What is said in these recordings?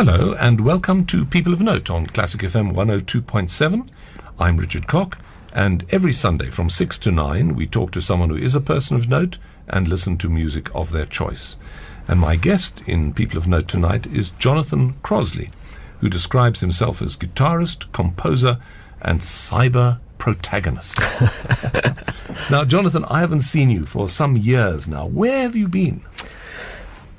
Hello, and welcome to People of Note on Classic FM 102.7. I'm Richard Cock, and every Sunday from 6 to 9, we talk to someone who is a person of note and listen to music of their choice. And my guest in People of Note tonight is Jonathan Crossley, who describes himself as guitarist, composer, and cyber protagonist. now, Jonathan, I haven't seen you for some years now. Where have you been?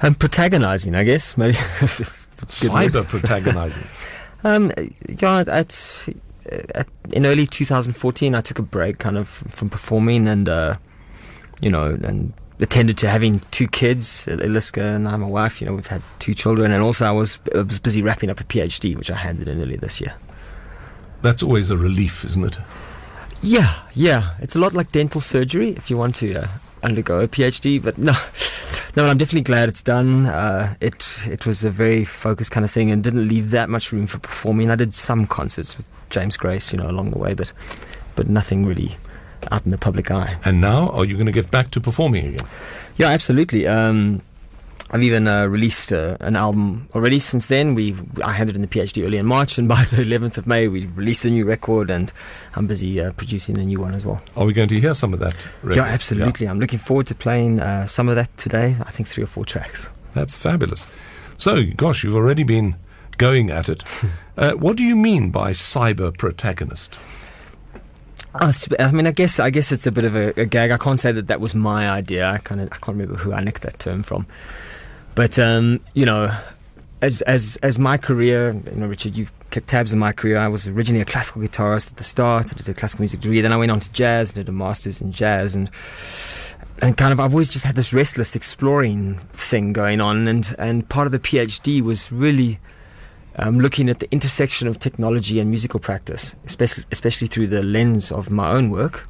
I'm protagonizing, I guess. Maybe cyber protagonizing. Um, yeah, at, at, in early 2014, I took a break, kind of from performing, and uh, you know, and attended to having two kids, Iliska and I, my wife. You know, we've had two children, and also I was I was busy wrapping up a PhD, which I handed in earlier this year. That's always a relief, isn't it? Yeah, yeah. It's a lot like dental surgery if you want to uh, undergo a PhD, but no, no. I'm definitely glad it's done. Uh, it it was a very focused kind of thing and didn't leave that much room for performing. I did some concerts with James Grace, you know, along the way, but but nothing really out in the public eye. And now, are you going to get back to performing again? Yeah, absolutely. Um, I've even uh, released uh, an album already since then. We I handed in the PhD early in March, and by the 11th of May, we released a new record, and I'm busy uh, producing a new one as well. Are we going to hear some of that? Record? Yeah, absolutely. Yeah. I'm looking forward to playing uh, some of that today. I think three or four tracks. That's fabulous. So, gosh, you've already been going at it. Uh, what do you mean by cyber protagonist? Oh, I mean, I guess I guess it's a bit of a, a, gag. I can't say that that was my idea. I kind of I can't remember who I nicked that term from. But um, you know, as as as my career, you know, Richard, you've kept tabs on my career. I was originally a classical guitarist at the start. I did a classical music degree. Then I went on to jazz, and did a master's in jazz, and and kind of I've always just had this restless exploring thing going on. And and part of the PhD was really um, looking at the intersection of technology and musical practice, especially especially through the lens of my own work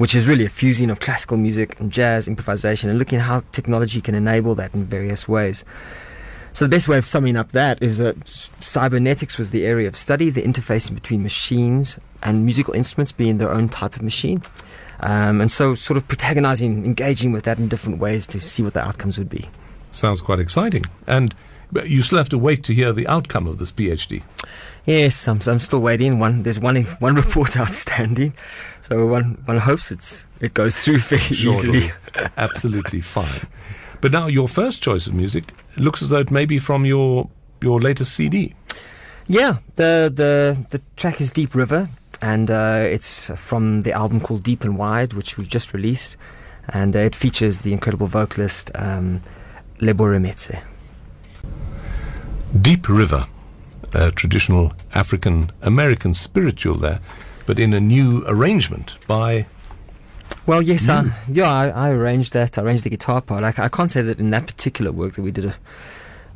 which is really a fusing of classical music and jazz improvisation and looking at how technology can enable that in various ways. So the best way of summing up that is that cybernetics was the area of study, the interfacing between machines and musical instruments being their own type of machine. Um, and so sort of protagonizing, engaging with that in different ways to see what the outcomes would be. Sounds quite exciting. And you still have to wait to hear the outcome of this PhD. Yes, I'm, I'm still waiting. One there's one one report outstanding, so one one hopes it's it goes through fairly sure easily. Absolutely fine. But now your first choice of music looks as though it may be from your your latest CD. Yeah, the the the track is Deep River, and uh, it's from the album called Deep and Wide, which we've just released, and uh, it features the incredible vocalist um, Lebo Remetse. Deep River a traditional African American spiritual there, but in a new arrangement by. Well, yes, uh, yeah, I, I, arranged that. I arranged the guitar part. I, I, can't say that in that particular work that we did a,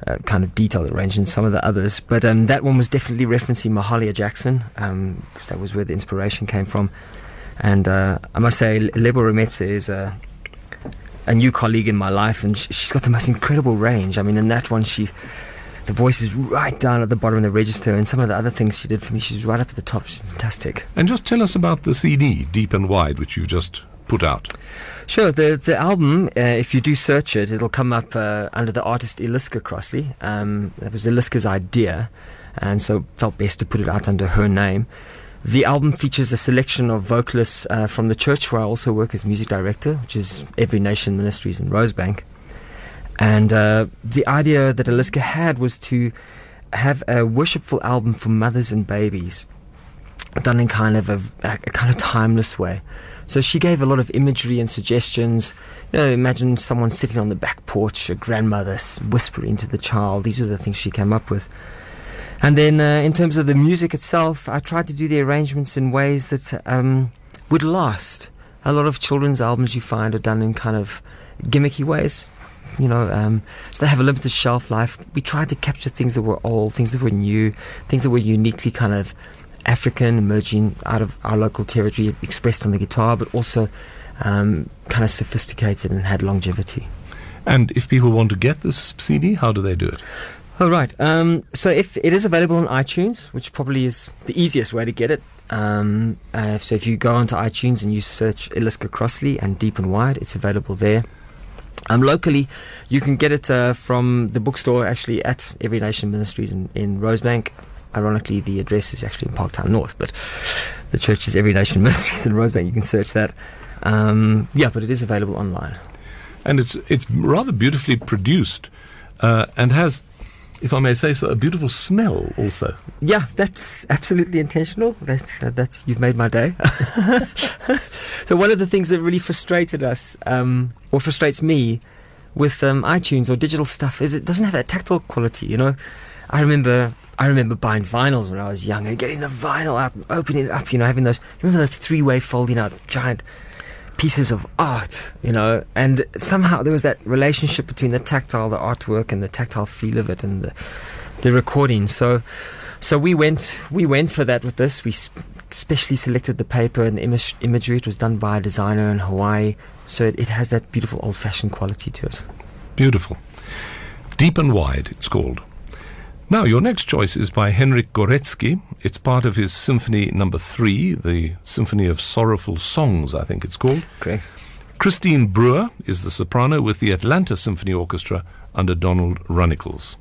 a kind of detailed arrangement. Some of the others, but um, that one was definitely referencing Mahalia Jackson, um, because that was where the inspiration came from. And uh, I must say, Lebo Remetse is a, a new colleague in my life, and she's got the most incredible range. I mean, in that one, she the voice is right down at the bottom of the register, and some of the other things she did for me, she's right up at the top. She's fantastic. And just tell us about the CD, Deep and Wide, which you've just put out. Sure. The the album, uh, if you do search it, it'll come up uh, under the artist Iliska Crossley. Um, that was Iliska's idea, and so felt best to put it out under her name. The album features a selection of vocalists uh, from the church where I also work as music director, which is Every Nation Ministries in Rosebank. And uh, the idea that Iliska had was to have a worshipful album for mothers and babies, done in kind of a, a, kind of timeless way. So she gave a lot of imagery and suggestions. You know, imagine someone sitting on the back porch, a grandmother whispering to the child. These were the things she came up with. And then, uh, in terms of the music itself, I tried to do the arrangements in ways that um, would last. A lot of children's albums you find are done in kind of gimmicky ways you know, um, so they have a limited shelf life. We tried to capture things that were old, things that were new, things that were uniquely kind of African, emerging out of our local territory, expressed on the guitar, but also um, kind of sophisticated and had longevity. And if people want to get this CD, how do they do it? Oh, right. Um, so if it is available on iTunes, which probably is the easiest way to get it. Um, uh, so if you go onto iTunes and you search Iliska Crossley and Deep and Wide, it's available there. Um, locally, you can get it uh, from the bookstore actually at Every Nation Ministries in, in Rosebank. Ironically, the address is actually in Parktown North, but the church is Every Nation Ministries in Rosebank. You can search that. Um, yeah, but it is available online. And it's it's rather beautifully produced, uh, and has, if I may say so, a beautiful smell also. Yeah, that's absolutely intentional. That's uh, that's you've made my day. so one of the things that really frustrated us, um, or frustrates me, with um, iTunes or digital stuff is it doesn't have that tactile quality. You know, I remember I remember buying vinyls when I was young and getting the vinyl out, and opening it up. You know, having those remember those three way folding out giant pieces of art. You know, and somehow there was that relationship between the tactile, the artwork, and the tactile feel of it, and the the recording. So. So we went, we went for that with this. We sp- specially selected the paper and the image, imagery. It was done by a designer in Hawaii, so it, it has that beautiful old-fashioned quality to it. Beautiful. Deep and Wide, it's called. Now, your next choice is by Henryk Górecki. It's part of his Symphony Number Three, the Symphony of Sorrowful Songs, I think it's called. Great. Christine Brewer is the soprano with the Atlanta Symphony Orchestra under Donald Runnicles.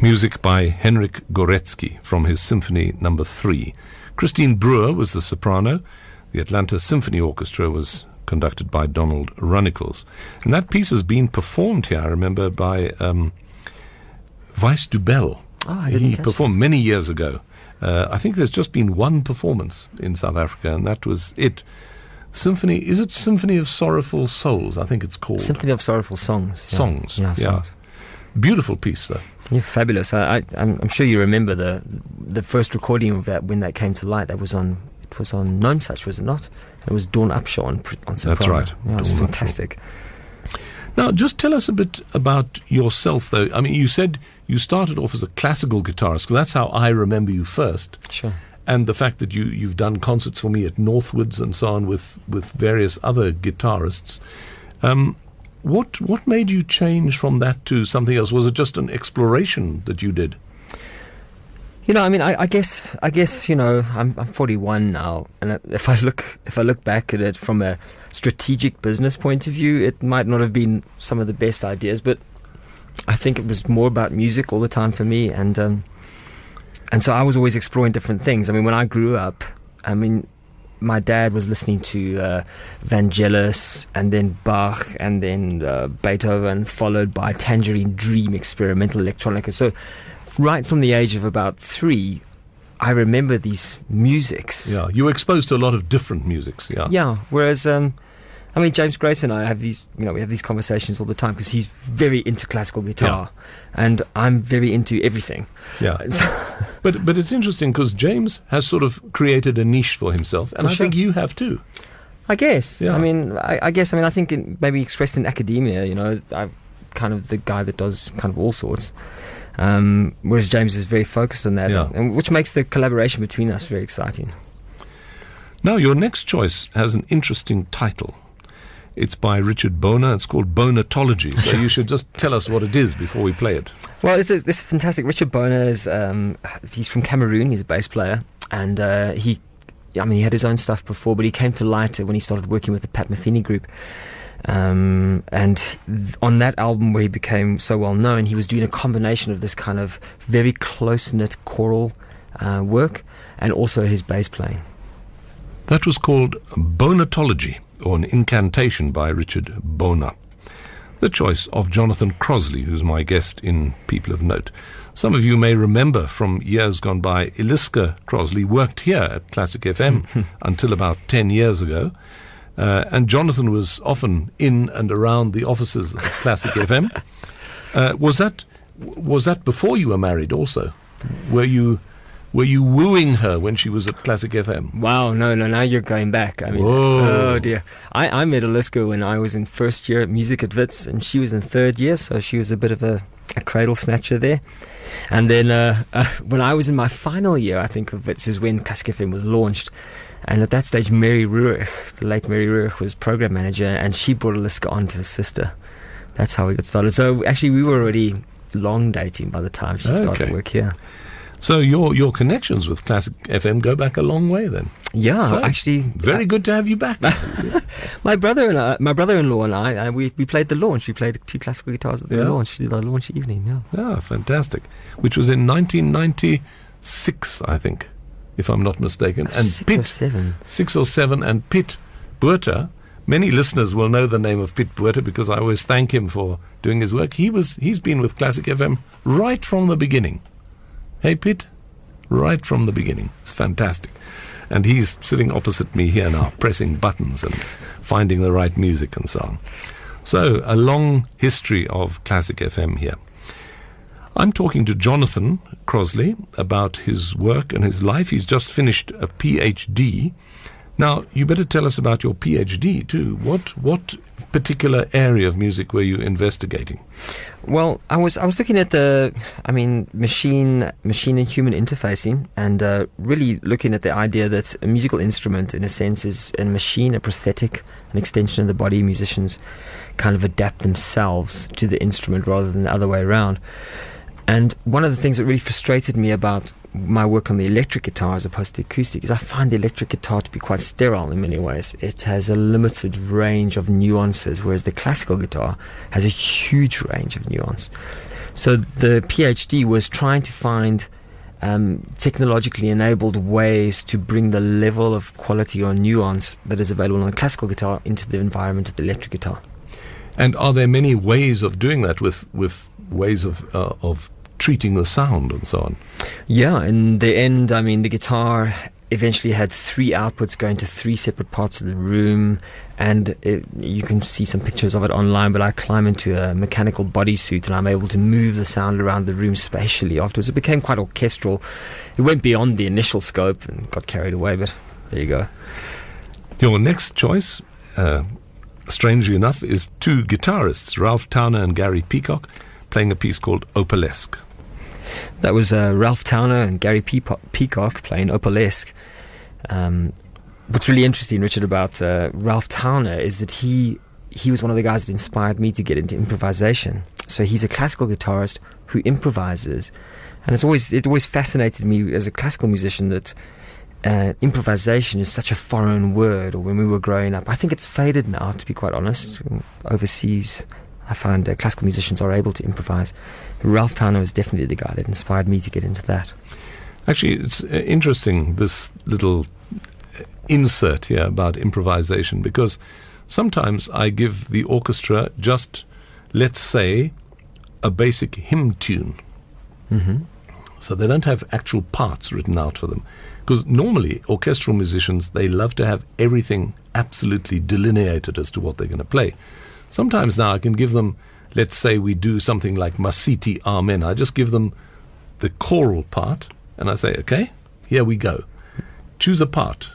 Music by Henryk Górecki from his Symphony Number Three. Christine Brewer was the soprano. The Atlanta Symphony Orchestra was conducted by Donald Runnicles. And that piece has been performed here, I remember, by um, Vice Dubel. Oh, didn't he performed many years ago. Uh, I think there's just been one performance in South Africa, and that was it. Symphony, is it Symphony of Sorrowful Souls? I think it's called. Symphony of Sorrowful Songs. yeah. Songs, Yeah, yeah. songs. Beautiful piece, though. Yeah, fabulous. I, I, I'm, I'm sure you remember the the first recording of that when that came to light. That was on it was on Nonesuch, was it not? It was Dawn Upshaw on, on soprano. right, Yeah, it was Dawn Upshaw. fantastic. Now, just tell us a bit about yourself, though. I mean, you said you started off as a classical guitarist, that's how I remember you first. Sure. And the fact that you, you've done concerts for me at Northwoods and so on with, with various other guitarists. Um, what, what made you change from that to something else? Was it just an exploration that you did? You know, I mean, I, I guess, I guess, you know, I'm, I'm 41 now, and if I look, if I look back at it from a strategic business point of view, it might not have been some of the best ideas, but I think it was more about music all the time for me, and um, and so I was always exploring different things. I mean, when I grew up, I mean, my dad was listening to uh, Vangelis and then Bach and then uh, Beethoven, followed by Tangerine Dream experimental electronica. So, right from the age of about three, I remember these musics. Yeah, you were exposed to a lot of different musics. Yeah. Yeah. Whereas, um, I mean, James Grace and I have these, you know, we have these conversations all the time because he's very into classical guitar, and I'm very into everything. Yeah. But, but it's interesting because James has sort of created a niche for himself, and For I sure. think you have too. I guess. Yeah. I mean, I, I guess. I mean, I think in, maybe expressed in academia, you know, I'm kind of the guy that does kind of all sorts. Um, whereas James is very focused on that, Yeah. and which makes the collaboration between us very exciting. Now, your next choice has an interesting title. It's by Richard Bona. It's called Bonatology. So you should just tell us what it is before we play it. Well, this is, this is fantastic. Richard Bona is um, he's from Cameroon. He's a bass player, and uh, he, I mean, he had his own stuff before, but he came to light when he started working with the Pat Metheny group. Um, and th- on that album where he became so well known, he was doing a combination of this kind of very close knit choral uh, work and also his bass playing. That was called Bonatology, or an incantation by Richard Bona. The choice of Jonathan Crossley, who's my guest in People of Note. Some of you may remember from years gone by, Iliska Crossley worked here at Classic FM until about 10 years ago. Uh, and Jonathan was often in and around the offices of Classic FM. Uh, was that was that before you were married? Also, were you were you wooing her when she was at Classic FM? Wow, no, no, now you're going back. I mean, Whoa. oh dear. I, I met Iliska when I was in first year at music at Wits, and she was in third year, so she was a bit of a, a cradle snatcher there. And then uh, uh, when I was in my final year, I think of Wits is when Classic FM was launched. And at that stage, Mary Ruich, the late Mary Ruich, was program manager, and she brought Iliska on to her sister. That's how we got started. So actually, we were already long dating by the time she started Okay. work here. So your your connections with Classic FM go back a long way then. Yeah, So, actually, Very good to have you back. my brother and I, my brother-in-law and I, uh, we, we played the launch. We played two classical guitars at the Yeah. launch, the launch evening. Yeah. yeah, fantastic. Which was in 1996, I think, if I'm not mistaken. And Six or seven. six or seven, and Pitt Buerta. Many listeners will know the name of Pitt Buerta because I always thank him for doing his work. He was he's been with Classic FM right from the beginning. Hey Pitt, right from the beginning. It's fantastic. And he's sitting opposite me here now, pressing buttons and finding the right music and so on. So, a long history of Classic FM here. I'm talking to Jonathan Crossley about his work and his life. He's just finished a PhD. Now, you better tell us about your PhD too. What what particular area of music were you investigating? Well, I was I was looking at the, I mean, machine machine and human interfacing, and uh, really looking at the idea that a musical instrument, in a sense, is a machine, a prosthetic, an extension of the body. Musicians kind of adapt themselves to the instrument rather than the other way around. And one of the things that really frustrated me about my work on the electric guitar as opposed to the acoustic is I find the electric guitar to be quite sterile in many ways. It has a limited range of nuances, whereas the classical guitar has a huge range of nuance. So the PhD was trying to find um, technologically enabled ways to bring the level of quality or nuance that is available on the classical guitar into the environment of the electric guitar. And are there many ways of doing that with with ways of uh, of treating the sound and so on? Yeah, in the end, I mean, the guitar eventually had three outputs going to three separate parts of the room, and it, you can see some pictures of it online. But I climb into a mechanical bodysuit and I'm able to move the sound around the room spatially afterwards. It became quite orchestral. It went beyond the initial scope and got carried away, but there you go. Your next choice, uh, strangely enough, is two guitarists, Ralph Towner and Gary Peacock, playing a piece called Opalesque. That was uh, Ralph Towner and Gary Peacock playing Opalesque. Um, what's really interesting, Richard, about uh, Ralph Towner is that he he was one of the guys that inspired me to get into improvisation. So he's a classical guitarist who improvises, and it's always it always fascinated me as a classical musician that uh, improvisation is such a foreign word. Or when we were growing up, I think it's faded now. To be quite honest, overseas, I find uh, classical musicians are able to improvise. Ralph Towner was definitely the guy that inspired me to get into that. Actually, it's uh, interesting this little uh, insert here about improvisation because sometimes I give the orchestra just, let's say, a basic hymn tune. Mm-hmm. So they don't have actual parts written out for them. Because normally, orchestral musicians, they love to have everything absolutely delineated as to what they're going to play. Sometimes now I can give them, let's say we do something like Masithi Amen. I just give them the choral part and I say, okay, here we go. Choose a part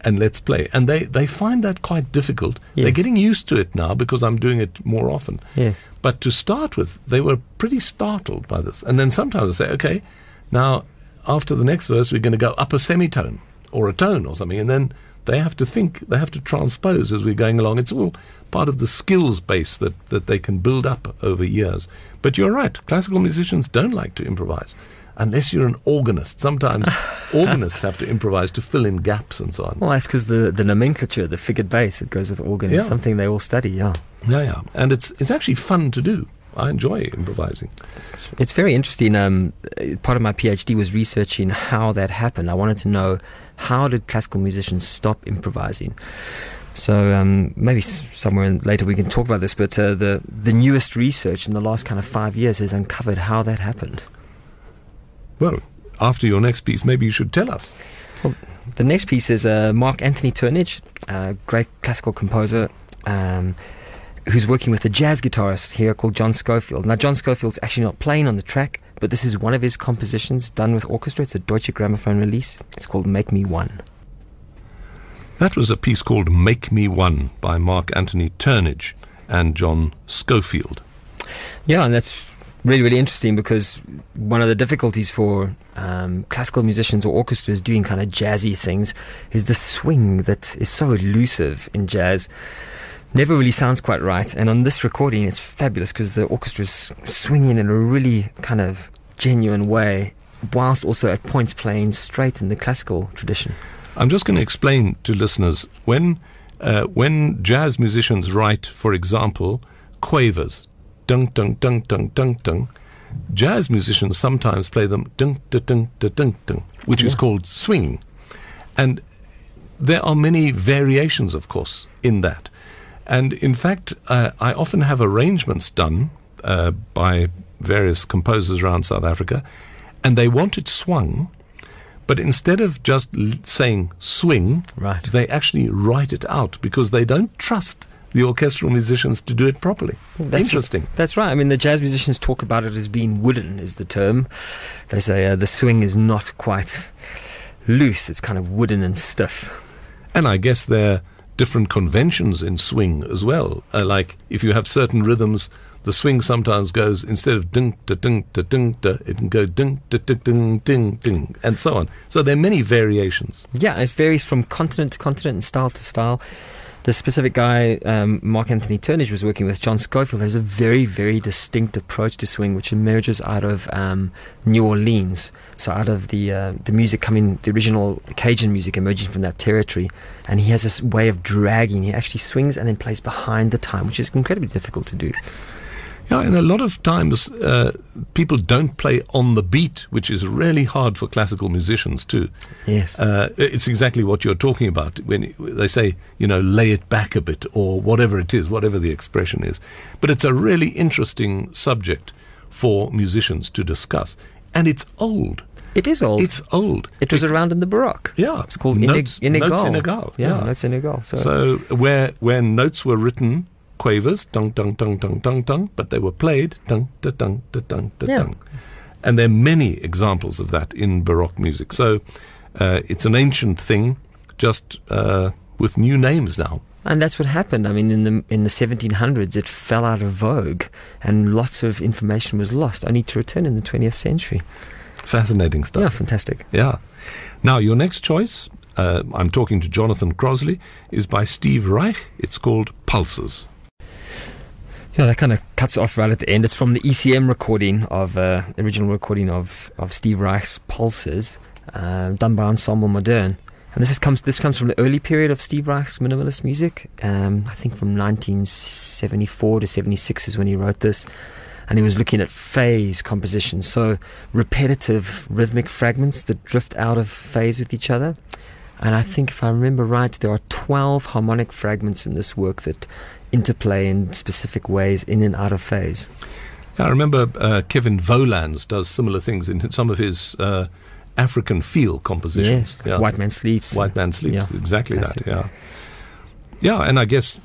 and let's play. And they, they find that quite difficult. They're getting used to it now because I'm doing it more often. Yes. But to start with, they were pretty startled by this. And then sometimes I say, okay, now after the next verse, we're going to go up a semitone or a tone or something. And then they have to think, they have to transpose as we're going along. It's all part of the skills base that, that they can build up over years. But you're right, classical musicians don't like to improvise. Unless you're an organist. Sometimes organists have to improvise to fill in gaps and so on. Well, that's because the, the nomenclature, the figured bass that goes with organ, Yeah. is something they all study, yeah. Yeah, yeah. And it's, it's actually fun to do. I enjoy improvising. It's, it's very interesting. Um, part of my PhD was researching how that happened. I wanted to know how did classical musicians stop improvising. So um, maybe somewhere later we can talk about this. But uh, the the newest research in the last kind of five years has uncovered how that happened. Well, after your next piece, maybe you should tell us. The next piece is uh, Mark Anthony Turnage, a great classical composer. Um, who's working with a jazz guitarist here called John Scofield. Now, John Scofield's actually not playing on the track, but this is one of his compositions done with orchestra. It's a Deutsche Grammophon release. It's called Make Me One. That was a piece called Make Me One by Mark Anthony Turnage and John Scofield. Yeah, and that's really, really interesting because one of the difficulties for um, classical musicians or orchestras doing kind of jazzy things is the swing that is so elusive in jazz. Never really sounds quite right. And on this recording, it's fabulous because the orchestra's swinging in a really kind of genuine way. whilst also at points playing straight in the classical tradition. I'm just going to explain to listeners when uh, when jazz musicians write, for example, quavers, dung dung dung dung dung dung, jazz musicians sometimes play them dung dung dung dung dung, dung which is called swing, and there are many variations, of course, in that. And in fact, uh, I often have arrangements done uh, by various composers around South Africa, and they want it swung, but instead of just l- saying swing, Right. they actually write it out because they don't trust the orchestral musicians to do it properly. That's- Interesting. That's right. I mean, the jazz musicians talk about it as being wooden, is the term. They say uh, the swing is not quite loose; it's kind of wooden and stiff. And I guess there are different conventions in swing as well. Uh, like if you have certain rhythms, the swing sometimes goes instead of ding da ding da ding da, it can go ding da ding ding ding ding, and so on. So there are many variations. Yeah, it varies from continent to continent and style to style. The specific guy, um, Mark Anthony Turnage, was working with John Scofield, has a very, very distinct approach to swing, which emerges out of um, New Orleans. So, out of the uh, the music coming, the original Cajun music emerging from that territory, and he has this way of dragging. He actually swings and then plays behind the time, which is incredibly difficult to do. Yeah, and a lot of times uh, people don't play on the beat, which is really hard for classical musicians too. Yes. Uh, it's exactly what you're talking about when they say, you know, lay it back a bit or whatever it is, whatever the expression is. But it's a really interesting subject for musicians to discuss. And it's old. it is old. It's old. it was around in the Baroque. yeah, It's called notes, Inig- Inigal. notes inégales. Yeah, notes inégales. So, So where where notes were written, quavers, dung dung dung dung dung dung, but they were played, dung da dung da dung da Yeah. dung. And there are many examples of that in Baroque music. So uh, it's an ancient thing, just uh, with new names now. And that's what happened. I mean, in the in the 1700s, it fell out of vogue, and lots of information was lost, only to return in the 20th century. Fascinating stuff. Yeah, fantastic. Yeah. Now your next choice, uh, I'm talking to Jonathan Crossley, is by Steve Reich. It's called Pulses. Yeah, that kind of cuts it off right at the end. It's from the ECM recording of uh, original recording of of Steve Reich's Pulses, um, done by Ensemble Modern. And this is comes this comes from the early period of Steve Reich's minimalist music. Um, I think from 1974 to 76 is when he wrote this. And he was looking at phase composition, so repetitive rhythmic fragments that drift out of phase with each other. And I think, if I remember right, there are 12 harmonic fragments in this work that interplay in specific ways in and out of phase. Yeah, I remember uh, Kevin Volans does similar things in some of his uh, African feel compositions. Yes, Yeah. White Man Sleeps. White Man Sleeps. Yeah, exactly fantastic. that. Yeah. Yeah, and I guess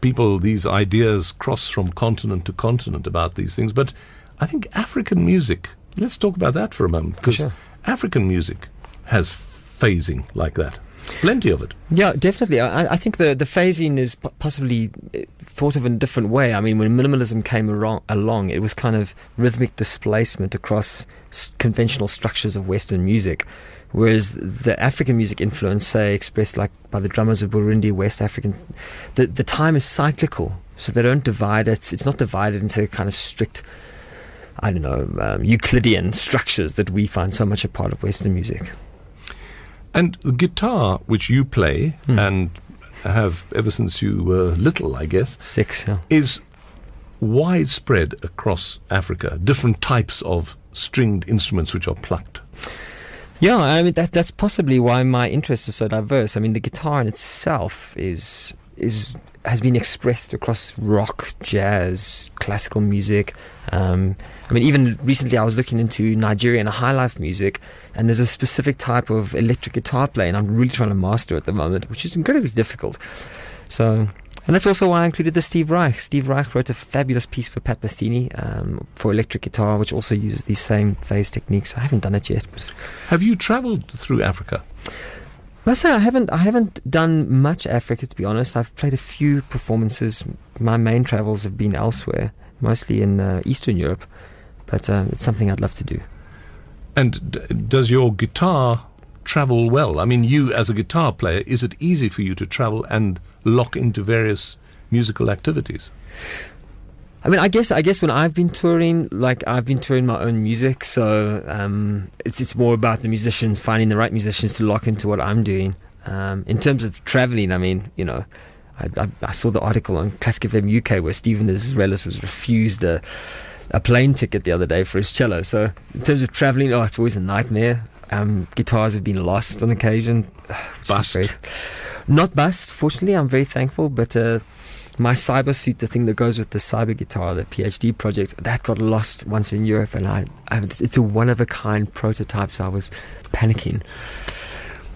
people, these ideas cross from continent to continent about these things. But I think African music, let's talk about that for a moment. Because Sure. African music has phasing like that. Plenty of it. Yeah, definitely. I, I think the, the phasing is possibly uh, thought of in a different way. I mean, when minimalism came along, along it was kind of rhythmic displacement across s- conventional structures of Western music. Whereas the African music influence, say, expressed like by the drummers of Burundi, West African, the, the time is cyclical. So they don't divide it. It's not divided into kind of strict, I don't know, um, Euclidean structures that we find so much a part of Western music. And the guitar, which you play Hmm. and have ever since you were little, I guess, Six, yeah. is widespread across Africa. Different types of stringed instruments which are plucked. Yeah, I mean that that's possibly why my interest is so diverse. I mean, the guitar in itself is is has been expressed across rock, jazz, classical music. Um, I mean, even recently I was looking into Nigerian high life music, and there's a specific type of electric guitar playing I'm really trying to master at the moment, which is incredibly difficult. So. And that's also why I included the Steve Reich. Steve Reich wrote a fabulous piece for Pat Metheny um, for electric guitar, which also uses these same phase techniques. I haven't done it yet, Have you traveled through Africa? Must say I haven't I haven't done much Africa to be honest. I've played a few performances. My main travels have been elsewhere, mostly in uh, Eastern Europe, but uh, it's something I'd love to do. And d- does your guitar travel well? I mean, you as a guitar player, is it easy for you to travel and lock into various musical activities? I mean, I guess I guess when I've been touring, like I've been touring my own music, so um, it's it's more about the musicians finding the right musicians to lock into what I'm doing. Um, in terms of traveling, I mean, you know, I, I, I saw the article on Classic FM UK where Steven Isserlis was refused a, a plane ticket the other day for his cello. So in terms of traveling, oh, it's always a nightmare. Um, guitars have been lost on occasion. Bust. Not bust, fortunately. I'm very thankful, but. Uh, my cyber suit, the thing that goes with the cyber guitar, the PhD project, that got lost once in Europe, and I, I it's a one of a kind prototype, so I was panicking.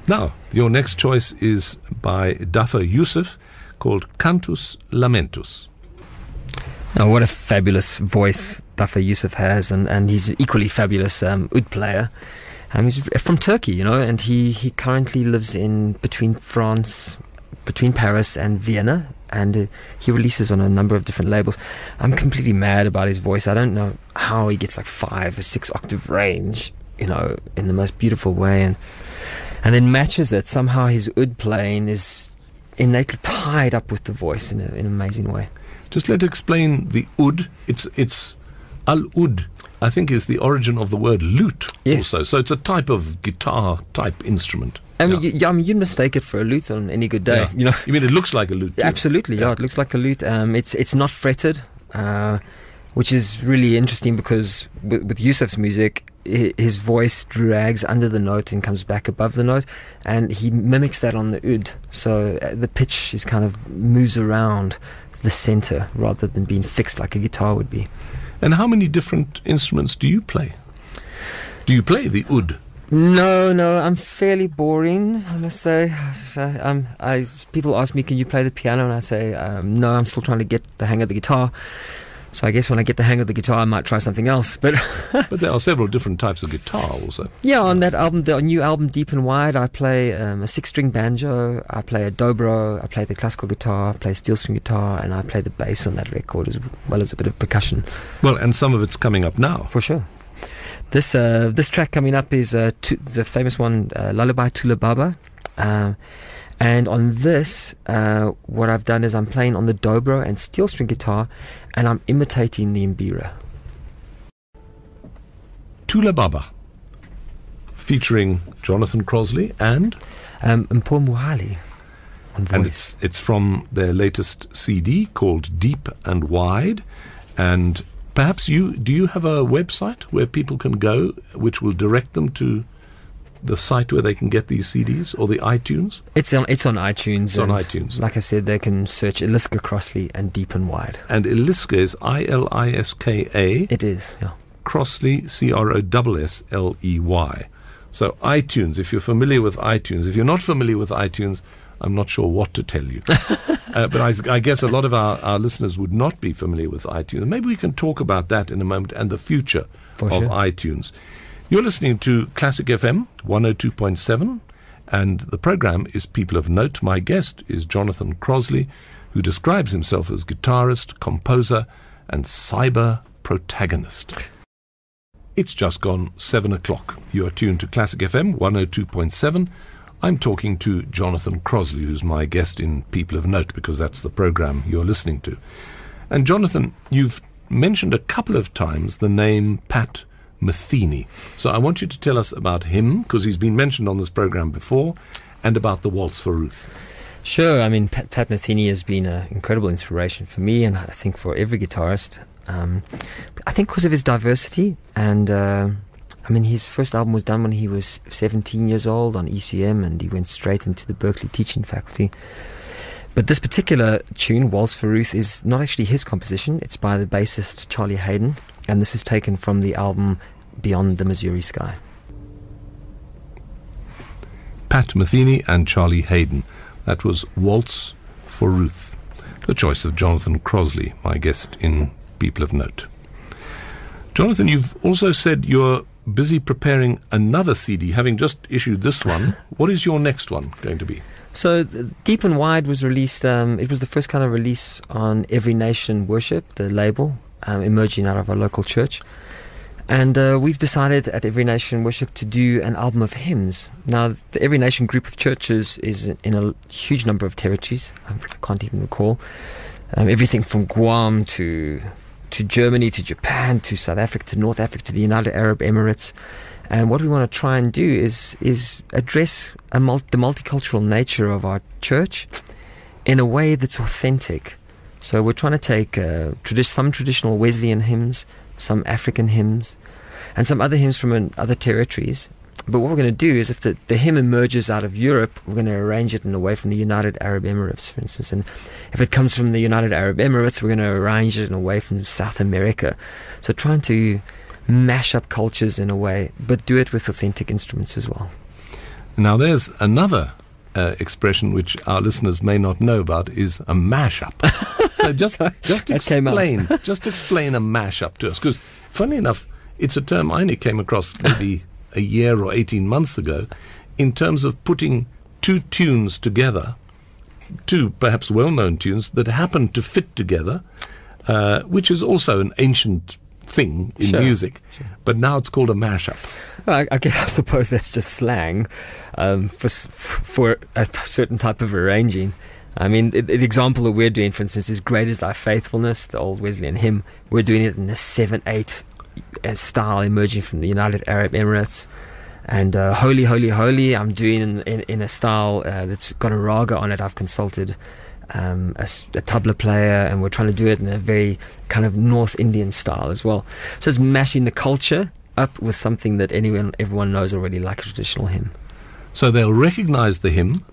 Now, your next choice is by Dhafer Youssef called Cantus Lamentus. Oh, what a fabulous voice Dhafer Youssef has, and, and he's an equally fabulous um, oud player. Um, he's from Turkey, you know, and he, he currently lives in between France, between Paris and Vienna, and uh, he releases on a number of different labels. I'm completely mad about his voice. I don't know how he gets like five or six octave range, you know, in the most beautiful way, and and then matches it. Somehow his oud playing is innately tied up with the voice in, a, in an amazing way. Just let it explain the oud. It's it's al oud. I think is the origin of the word lute Yeah. also. So it's a type of guitar type instrument. I mean, Yeah. you, I mean, you'd mistake it for a lute on any good day. Yeah. You know, You mean it looks like a lute? absolutely. Yeah. Yeah. it looks like a lute. Um, it's it's not fretted, uh, which is really interesting because with, with Youssef's music, his voice drags under the note and comes back above the note, and he mimics that on the oud. So uh, the pitch is kind of moves around the center rather than being fixed like a guitar would be. And how many different instruments do you play? Do you play the oud? No, no, I'm fairly boring. I must say. Um, I people ask me, "Can you play the piano?" and I say, um, "No, I'm still trying to get the hang of the guitar." So I guess when I get the hang of the guitar, I might try something else. But But there are several different types of guitar also. yeah, on that album, the new album, Deep and Wide, I play um, a six-string banjo, I play a dobro, I play the classical guitar, I play steel string guitar, and I play the bass on that record as well as a bit of percussion. Well, and some of it's coming up now. For sure. This uh, this track coming up is uh, tu- the famous one, uh, Lullaby Thula Baba. Uh, and on this, uh, what I've done is I'm playing on the dobro and steel string guitar, and I'm imitating the mbira. Thula Baba, featuring Jonathan Crossley and Um, Mpo Muhali on and it's it's from their latest CD called Deep and Wide. And perhaps you do you have a website where people can go, which will direct them to the site where they can get these CDs or the iTunes? It's on it's on iTunes. It's on iTunes. Like I said, they can search Iliska Crossley and Deep and Wide. And Iliska is I L I S K A, It is. Yeah. Crossley C R O S S L E Y. So iTunes, if you're familiar with iTunes, if you're not familiar with iTunes, I'm not sure what to tell you. uh, but I, I guess a lot of our, our listeners would not be familiar with iTunes. Maybe we can talk about that in a moment and the future For of sure. iTunes. You're listening to Classic FM 102.7, and the program is People of Note. My guest is Jonathan Crossley, who describes himself as guitarist, composer, and cyber protagonist. It's just gone seven o'clock. You are tuned to Classic FM 102.7. I'm talking to Jonathan Crossley, who's my guest in People of Note, because that's the program you're listening to. And Jonathan, you've mentioned a couple of times the name Pat Metheny. So I want you to tell us about him, because he's been mentioned on this program before, and about the Waltz for Ruth. Sure. I mean, Pat, Pat Metheny has been an incredible inspiration for me, and I think for every guitarist. Um, I think because of his diversity, and uh, I mean, his first album was done when he was 17 years old on ECM, and he went straight into the Berklee teaching faculty. But this particular tune, Waltz for Ruth, is not actually his composition. It's by the bassist Charlie Haden, and this is taken from the album Beyond the Missouri Sky. Pat Metheny and Charlie Haden. That was Waltz for Ruth, the choice of Jonathan Crossley, my guest in People of Note. Jonathan, you've also said you're busy preparing another CD, having just issued this one. What is your next one going to be? So, Deep and Wide was released. Um, it was the first kind of release on Every Nation Worship, the label um, emerging out of our local church. And uh, we've decided at Every Nation Worship to do an album of hymns. Now, the Every Nation group of churches is in a huge number of territories. I can't even recall. Um, everything from Guam to to Germany, to Japan, to South Africa, to North Africa, to the United Arab Emirates. And what we want to try and do is is address the multicultural nature of our church in a way that's authentic. So we're trying to take uh, tradi- some traditional Wesleyan hymns, some African hymns, and some other hymns from other territories. But what we're going to do is, if the, the hymn emerges out of Europe, we're going to arrange it in a way from the United Arab Emirates, for instance. And if it comes from the United Arab Emirates, we're going to arrange it in a way from South America. So trying to mash up cultures in a way, but do it with authentic instruments as well. Now, there's another uh, expression which our listeners may not know about is a mashup. so just just came out. explain just explain a mashup to us because, funnily enough, it's a term I only came across maybe a year or eighteen months ago, in terms of putting two tunes together, two perhaps well-known tunes that happen to fit together, uh, which is also an ancient thing in Sure. music, but now it's called a mashup. I, I, guess, I suppose that's just slang um, for for a certain type of arranging. I mean, the, the example that we're doing, for instance, is "Great is Thy Faithfulness," the old Wesleyan hymn. We're doing it in a seven-eight uh, style, emerging from the United Arab Emirates. And uh, "Holy, Holy, Holy," I'm doing in, in, in a style uh, that's got a raga on it. I've consulted um, a, a tabla player, and we're trying to do it in a very kind of North Indian style as well. So it's mashing the culture up with something that anyone, everyone knows already, like a traditional hymn. So they'll recognize the hymn,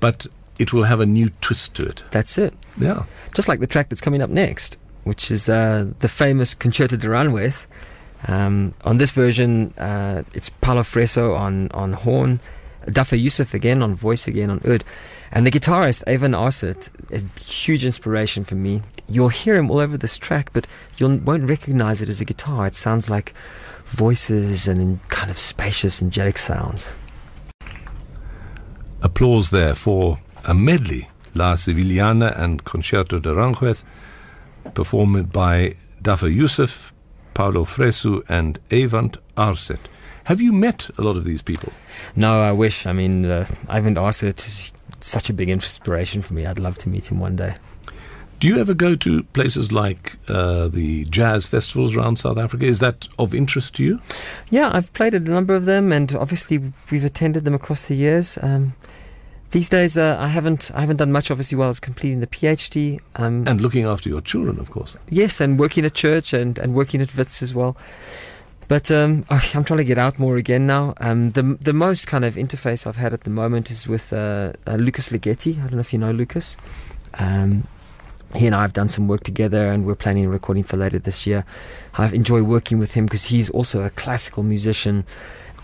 but it will have a new twist to it. That's it. Yeah. Just like the track that's coming up next, which is uh, the famous Concerto de Aranjuez. Um, on this version, uh, it's Paolo Fresu on, on horn, Dhafer Youssef again on voice again on oud. And the guitarist, Eivind Aarset, a huge inspiration for me. You'll hear him all over this track, but you won't recognize it as a guitar. It sounds like voices and kind of spacious, angelic sounds. Applause there for a medley, La Sevillana and Concerto de Aranjuez, performed by Dhafer Youssef, Paolo Fresu, and Eivind Aarset. Have you met a lot of these people? No, I wish. I mean, uh, Eivind Aarset is such a big inspiration for me. I'd love to meet him one day. Do you ever go to places like uh, the jazz festivals around South Africa? Is that of interest to you? Yeah, I've played at a number of them, and obviously we've attended them across the years. Um, these days, uh, I haven't I haven't done much. Obviously, while I was completing the PhD. Um, And looking after your children, of course. yes, and working at church and, and working at Wits as well. But um, oh, I'm trying to get out more again now. Um, the the most kind of interface I've had at the moment is with uh, uh, Lukas Ligeti. I don't know if you know Lukas. Um, he and I have done some work together, and we're planning a recording for later this year. I enjoy working with him because he's also a classical musician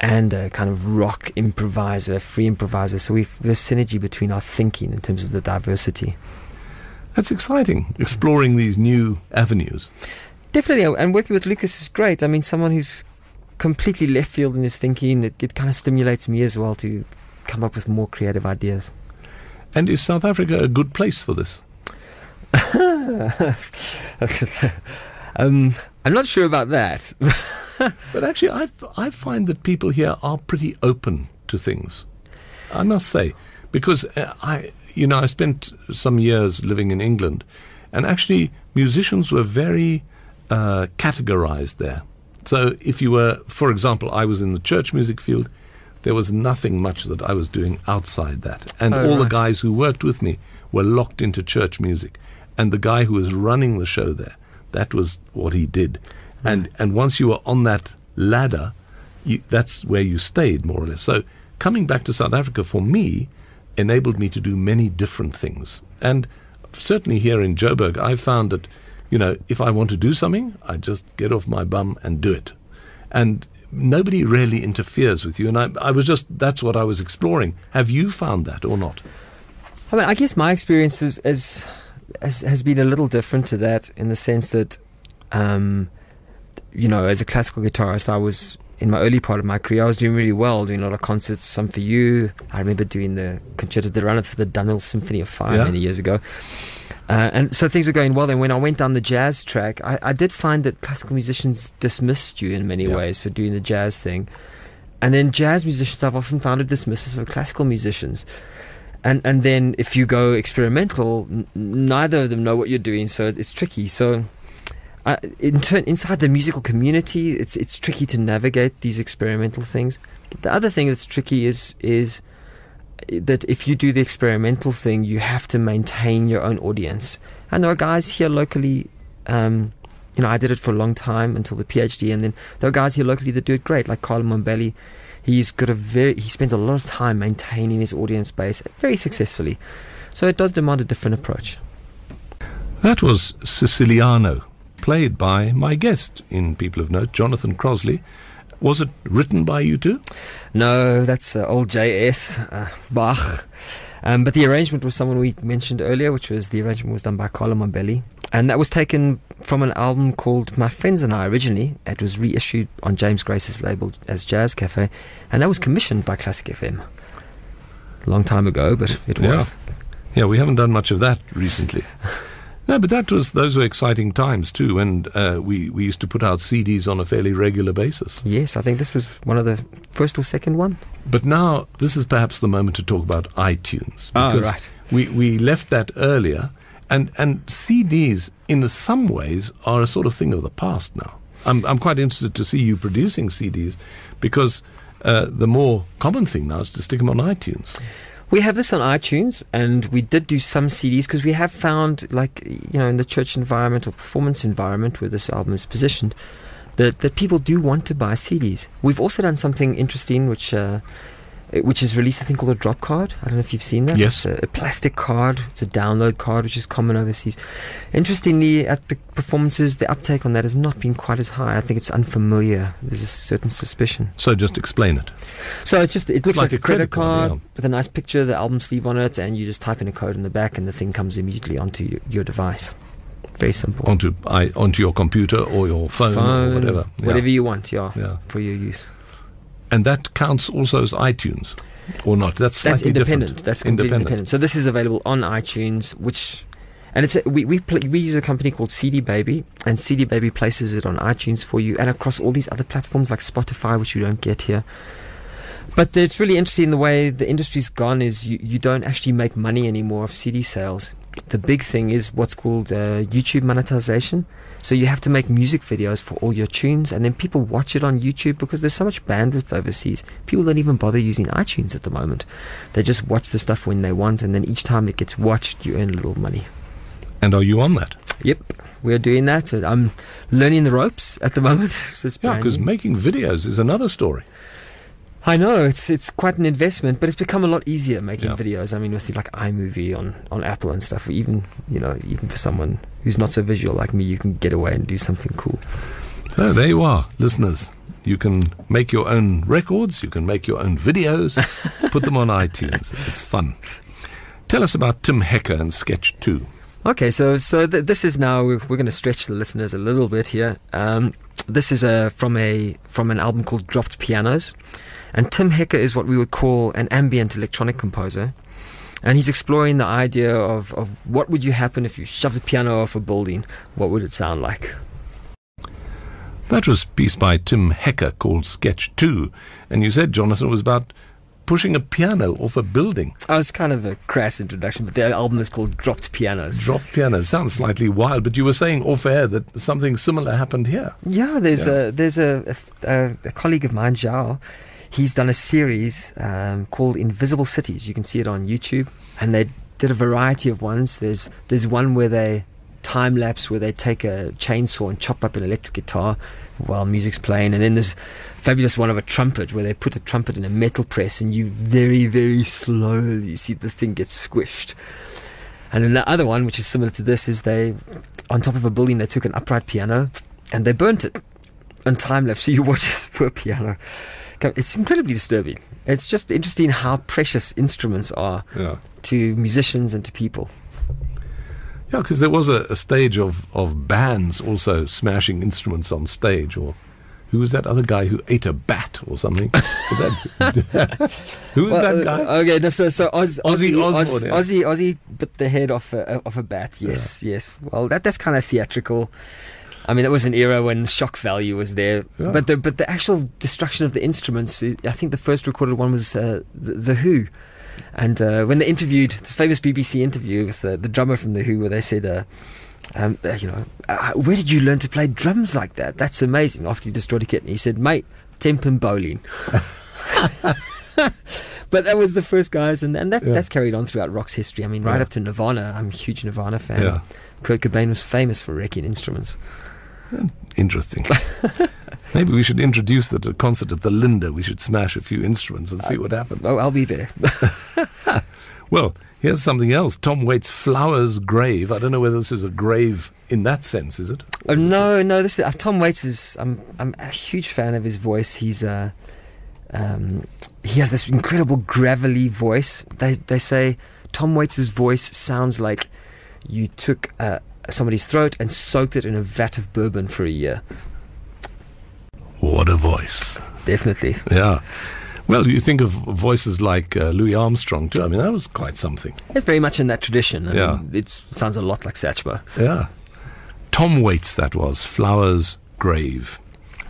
and a kind of rock improviser, free improviser. So we've there's synergy between our thinking in terms of the diversity. That's exciting, exploring these new avenues. Definitely, and working with Lukas is great. I mean, someone who's completely left field in his thinking. It, it kind of stimulates me as well to come up with more creative ideas. And is South Africa a good place for this? um, I'm not sure about that. But actually, I, I find that people here are pretty open to things. I must say, because uh, I, you know, I spent some years living in England, and actually, musicians were very uh, categorized there. So, if you were, for example, I was in the church music field, there was nothing much that I was doing outside that, and Oh, all the guys who worked with me were locked into church music, and the guy who was running the show there, that was what he did, and and once you were on that ladder, you, that's where you stayed more or less. So coming back to South Africa for me enabled me to do many different things, and certainly here in Joburg, I found that you know if I want to do something, I just get off my bum and do it, and nobody really interferes with you. And I, I was just that's what I was exploring. Have you found that or not? I mean, I guess my experience is, is, has, has been a little different to that in the sense that, um, you know, as a classical guitarist, I was in my early part of my career, I was doing really well, doing a lot of concerts, some for you. I remember doing the Concerto de Aranjuez for the Dunhill Symphony of Fire Yeah. many years ago. Uh, and so things were going well. Then when I went down the jazz track, I, I did find that classical musicians dismissed you in many Yeah. ways for doing the jazz thing. And then jazz musicians, I've often found are dismissive of classical musicians. And and then if you go experimental, n- neither of them know what you're doing, so it's tricky. So uh, in turn, inside the musical community, it's it's tricky to navigate these experimental things. The other thing that's tricky is is that if you do the experimental thing, you have to maintain your own audience. And there are guys here locally. Um, you know, I did it for a long time until the PhD, and then there are guys here locally that do it great, like Carlo Mombelli. He's got a very he spends a lot of time maintaining his audience base very successfully. So it does demand a different approach. That was Siciliano, played by my guest in People of Note, Jonathan Crossley. Was it written by you too? No, that's uh, old J.S. Uh, Bach. Um, but the arrangement was someone we mentioned earlier, which was the arrangement was done by Carlo Mombelli. And that was taken from an album called My Friends and I originally. It was reissued on James Grace's label as Jazz Cafe. And that was commissioned by Classic FM. A long time ago, but it was. Yeah, we haven't done much of that recently. no, but that was those were exciting times too, and uh, we we used to put out CDs on a fairly regular basis. Yes, I think this was one of the first or second one. But now this is perhaps the moment to talk about iTunes Oh, right. we we left that earlier, and and CDs in some ways are a sort of thing of the past now. I'm I'm quite interested to see you producing CDs because. Uh, the more common thing now is to stick them on iTunes. We have this on iTunes, and we did do some CDs because we have found, like you know, in the church environment or performance environment where this album is positioned, that that people do want to buy CDs. We've also done something interesting, which uh, Uh, which is released, I think, called a drop card. I don't know if you've seen that. Yes. It's a, a plastic card. It's a download card, which is common overseas. Interestingly, at the performances, the uptake on that has not been quite as high. I think it's unfamiliar. There's a certain suspicion. So just explain it. So it's just it looks like like, a credit, credit card, card, yeah. with a nice picture, the album sleeve on it, and you just type in a code in the back, and the thing comes immediately onto your, your device. Very simple. onto I, onto your computer or your phone, or whatever. Yeah. whatever you want, yeah, Yeah. for your use. And that counts also as iTunes, or not? That's That's independent. different. That's completely Independent. independent. So this is available on iTunes, which. And it's a, we we, we use a company called CD Baby, and CD Baby places it on iTunes for you, and across all these other platforms like Spotify, which you don't get here. But it's really interesting the way the industry's gone is you, you don't actually make money anymore of CD sales. The big thing is what's called uh, YouTube monetization. So you have to make music videos for all your tunes, and then people watch it on YouTube because there's so much bandwidth overseas. People don't even bother using iTunes at the moment. They just watch the stuff when they want, and then each time it gets watched, you earn a little money. And are you on that? Yep, we're doing that. I'm learning the ropes at the moment. so Yeah, because making videos is another story. I know it's it's quite an investment, but it's become a lot easier making Yeah. videos. I mean, with like iMovie on on Apple and stuff. Even you know, even for someone who's not so visual like me, you can get away and do something cool. So there you are, listeners. You can make your own records, you can make your own videos, put them on iTunes. It's fun. Tell us about Tim Hecker and Sketch 2. Okay, so so th- this is now we're, we're going to stretch the listeners a little bit here. Um, this is a from a from an album called Dropped Pianos, and Tim Hecker is what we would call an ambient electronic composer, and he's exploring the idea of of what would you happen if you shoved a piano off a building. What would it sound like? That was a piece by Tim Hecker called Sketch 2. And you said, Jonathan, it was about pushing a piano off a building. Oh, it's kind of a crass introduction, but the album is called Dropped Pianos. Dropped piano. Sounds slightly wild, but you were saying off air that something similar happened here. Yeah, there's Yeah. a there's a, a, a colleague of mine, Zhao. He's done a series um, called Invisible Cities. You can see it on YouTube, and they did a variety of ones. There's there's one where they time lapse where they take a chainsaw and chop up an electric guitar while music's playing, and then there's fabulous one of a trumpet where they put a trumpet in a metal press and you very very slowly see the thing get squished. And then the other one, which is similar to this, is they on top of a building they took an upright piano and they burnt it on time lapse. So you watch this poor piano. It's incredibly disturbing. It's just interesting how precious instruments are Yeah. to musicians and to people. Yeah, because there was a, a stage of, of bands also smashing instruments on stage, or who was that other guy who ate a bat or something? That, who was Well, that uh, guy? okay, no, so so Oz, Ozzy Ozzy, yeah. Ozzy, Ozzy bit the head off a, of a bat. Yes, yes. Well, that that's kind of theatrical. I mean, that was an era when shock value was there, Yeah. but the but the actual destruction of the instruments. uh, I think the first recorded one was uh, the, the Who, and uh, when they interviewed this famous BBC interview with uh, the drummer from the Who, where they said. Uh, um, uh, you know, uh, where did you learn to play drums like that? That's amazing. After he destroyed a kitten, he said, mate, Tempin bowling. but that was the first guys, and, and that, Yeah. that's carried on throughout rock's history. I mean, right Yeah. up to Nirvana. I'm a huge Nirvana fan. Yeah. Kurt Cobain was famous for wrecking instruments. Interesting. Maybe we should introduce a concert at the Linder. We should smash a few instruments and see what happens. Oh, I'll be there. Well, here's something else. Tom Waits' Flowers Grave. I don't know whether this is a grave in that sense, is it? Oh, no, no. This is, uh, Tom Waits is. I'm I'm a huge fan of his voice. He's uh, um, he has this incredible gravelly voice. They they say Tom Waits' voice sounds like you took uh, somebody's throat and soaked it in a vat of bourbon for a year. What a voice. Definitely. Yeah. Well, you think of voices like uh, Louis Armstrong, too. I mean, that was quite something. It's very much in that tradition. I Yeah. it sounds a lot like Satchmo. Yeah. Tom Waits, that was. Flowers Grave.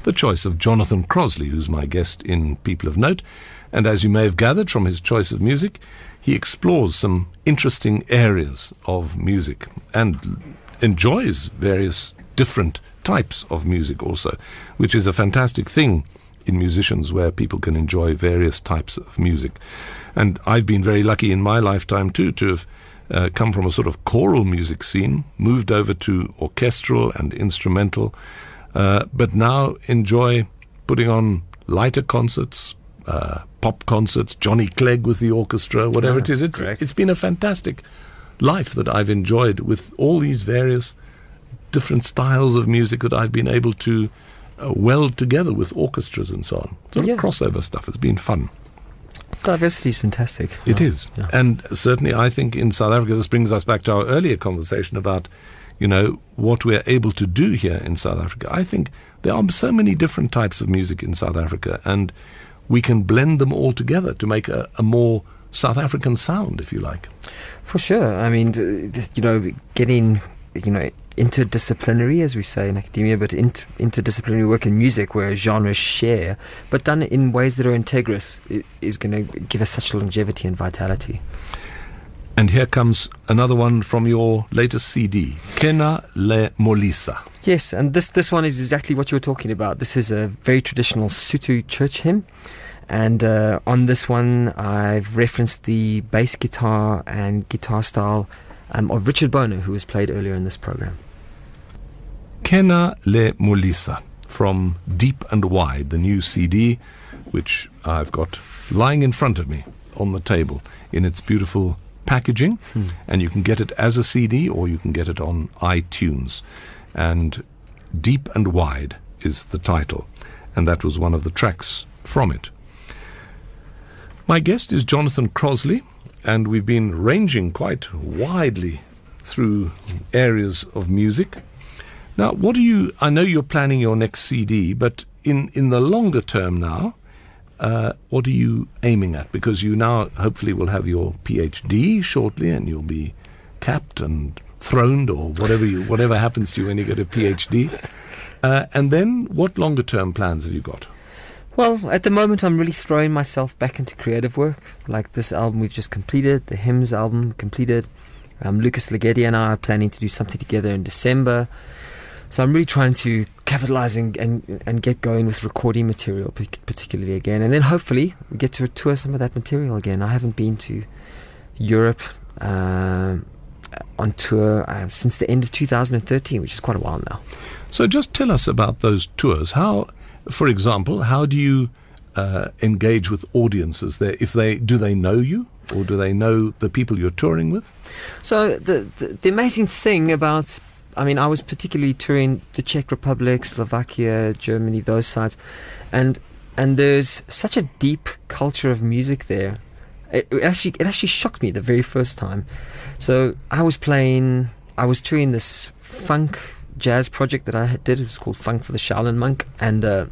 The choice of Jonathan Crossley, who's my guest in People of Note. And as you may have gathered from his choice of music, he explores some interesting areas of music and enjoys various different types of music also, which is a fantastic thing in musicians where people can enjoy various types of music. And I've been very lucky in my lifetime too to have uh, come from a sort of choral music scene, moved over to orchestral and instrumental, uh, but now enjoy putting on lighter concerts, uh, pop concerts, Johnny Clegg with the orchestra, whatever Oh, It's, it's been a fantastic life that I've enjoyed with all these various different styles of music that I've been able to uh, weld together with orchestras and so on. Sort Yeah. of crossover stuff. It's been fun. Diversity is fantastic. It Yeah. is. Yeah. And certainly, I think in South Africa, this brings us back to our earlier conversation about, you know, what we're able to do here in South Africa. I think there are so many different types of music in South Africa, and we can blend them all together to make a, a more South African sound, if you like. For sure. I mean, you know, getting, you know, interdisciplinary, as we say in academia, but inter- interdisciplinary work in music where genres share, but done in ways that are integrous, is going to give us such longevity and vitality. And here comes another one from your latest CD, Kena Le Molisa. Yes, and this this one is exactly what you were talking about. This is a very traditional Sotho church hymn, and uh, on this one I've referenced the bass guitar and guitar style um, of Richard Bona, who was played earlier in this program. Kena Le Mulisa from Deep and Wide, the new CD, which I've got lying in front of me on the table in its beautiful packaging. And you can get it as a CD or you can get it on iTunes. And Deep and Wide is the title. And that was one of the tracks from it. My guest is Jonathan Crossley, and we've been ranging quite widely through areas of music. Now, what do you? I know you're planning your next CD, but in in the longer term now, uh, what are you aiming at? Because you now hopefully will have your PhD shortly, and you'll be capped and throned, or whatever you whatever happens to you when you get a PhD. Uh, and then, what longer term plans have you got? Well, at the moment, I'm really throwing myself back into creative work. Like this album we've just completed, the Hymns album completed. Um, Lukas Ligeti and I are planning to do something together in December. So I'm really trying to capitalize and, and, and get going with recording material, particularly again. And then hopefully we get to tour some of that material again. I haven't been to Europe um, on tour uh, since the end of 2013, which is quite a while now. So just tell us about those tours. How, for example, how do you uh, engage with audiences there? If they do they know you, or do they know the people you're touring with? So the, the the amazing thing about, I mean, I was particularly touring the Czech Republic, Slovakia, Germany, those sides, and and there's such a deep culture of music there. It, it actually it actually shocked me the very first time. So I was playing, I was touring this funk jazz project that I did. It was called Funk for the Shaolin Monk, and uh,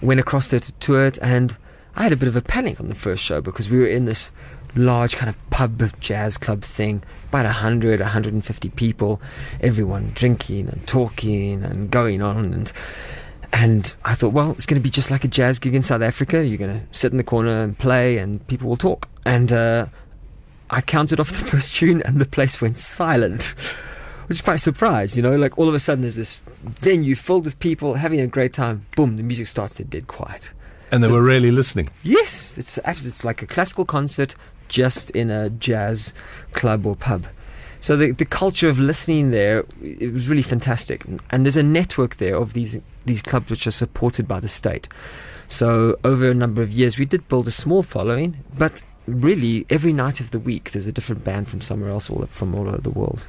went across there to tour it. And I had a bit of a panic on the first show because we were in this large kind of pub jazz club thing, about 100, 150 people, everyone drinking and talking and going on and and I thought, well, it's going to be just like a jazz gig in South Africa. You're going to sit in the corner and play, and people will talk. And uh, I counted off the first tune, and the place went silent. Which is quite a surprise, you know. Like all of a sudden, there's this venue filled with people having a great time. Boom, the music starts to dead quiet. And they So- were really listening. Yes, it's it's like a classical concert just in a jazz club or pub. So the the culture of listening there it was really fantastic, and there's a network there of these these clubs which are supported by the state. So over a number of years, we did build a small following, but really every night of the week there's a different band from somewhere else, all from all over the world.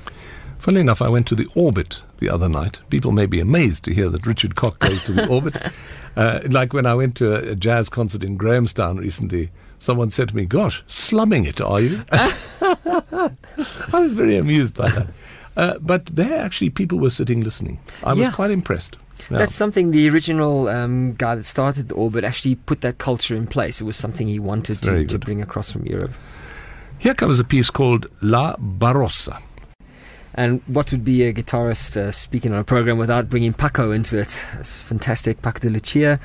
Funnily enough, I went to the Orbit the other night. People may be amazed to hear that Richard Cock goes to the Orbit. Uh, like when I went to a, a jazz concert in Grahamstown recently, someone said to me, Gosh, slumming it, are you? I was very amused by that. Uh, but there actually people were sitting listening. I was Yeah. quite impressed. Yeah. That's something the original um, guy that started the Orbit actually put that culture in place. It was something he wanted to, to bring across from Europe. Here comes a piece called La Barrosa. And what would be a guitarist uh, speaking on a program without bringing Paco into it? It's fantastic. Paco de Lucia,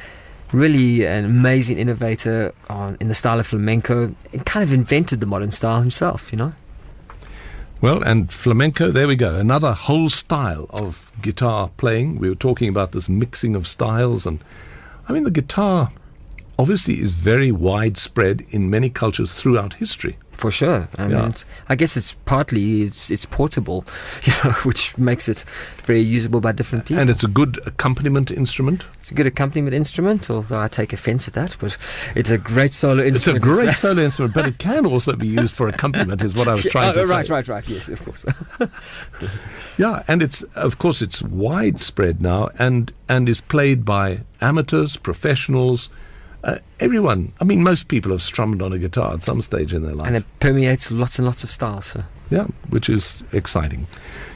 really an amazing innovator on, in the style of flamenco. He kind of invented the modern style himself, you know? Well, and flamenco, there we go. Another whole style of guitar playing. We were talking about this mixing of styles. And I mean, the guitar obviously is very widespread in many cultures throughout history. For sure. I mean, Yeah. it's, I guess it's partly it's, it's portable, you know, which makes it very usable by different people. And it's a good accompaniment instrument. it's a good accompaniment instrument, although I take offence at that. But it's a great solo instrument. It's a great solo instrument, but it can also be used for accompaniment, is what I was trying Oh, to right, say. Right, right, right. Yes, of course. Yeah, and it's of course it's widespread now, and and is played by amateurs, professionals, uh, everyone. I mean, most people have strummed on a guitar at some stage in their life. and it permeates lots and lots of styles. So. Yeah, which is exciting.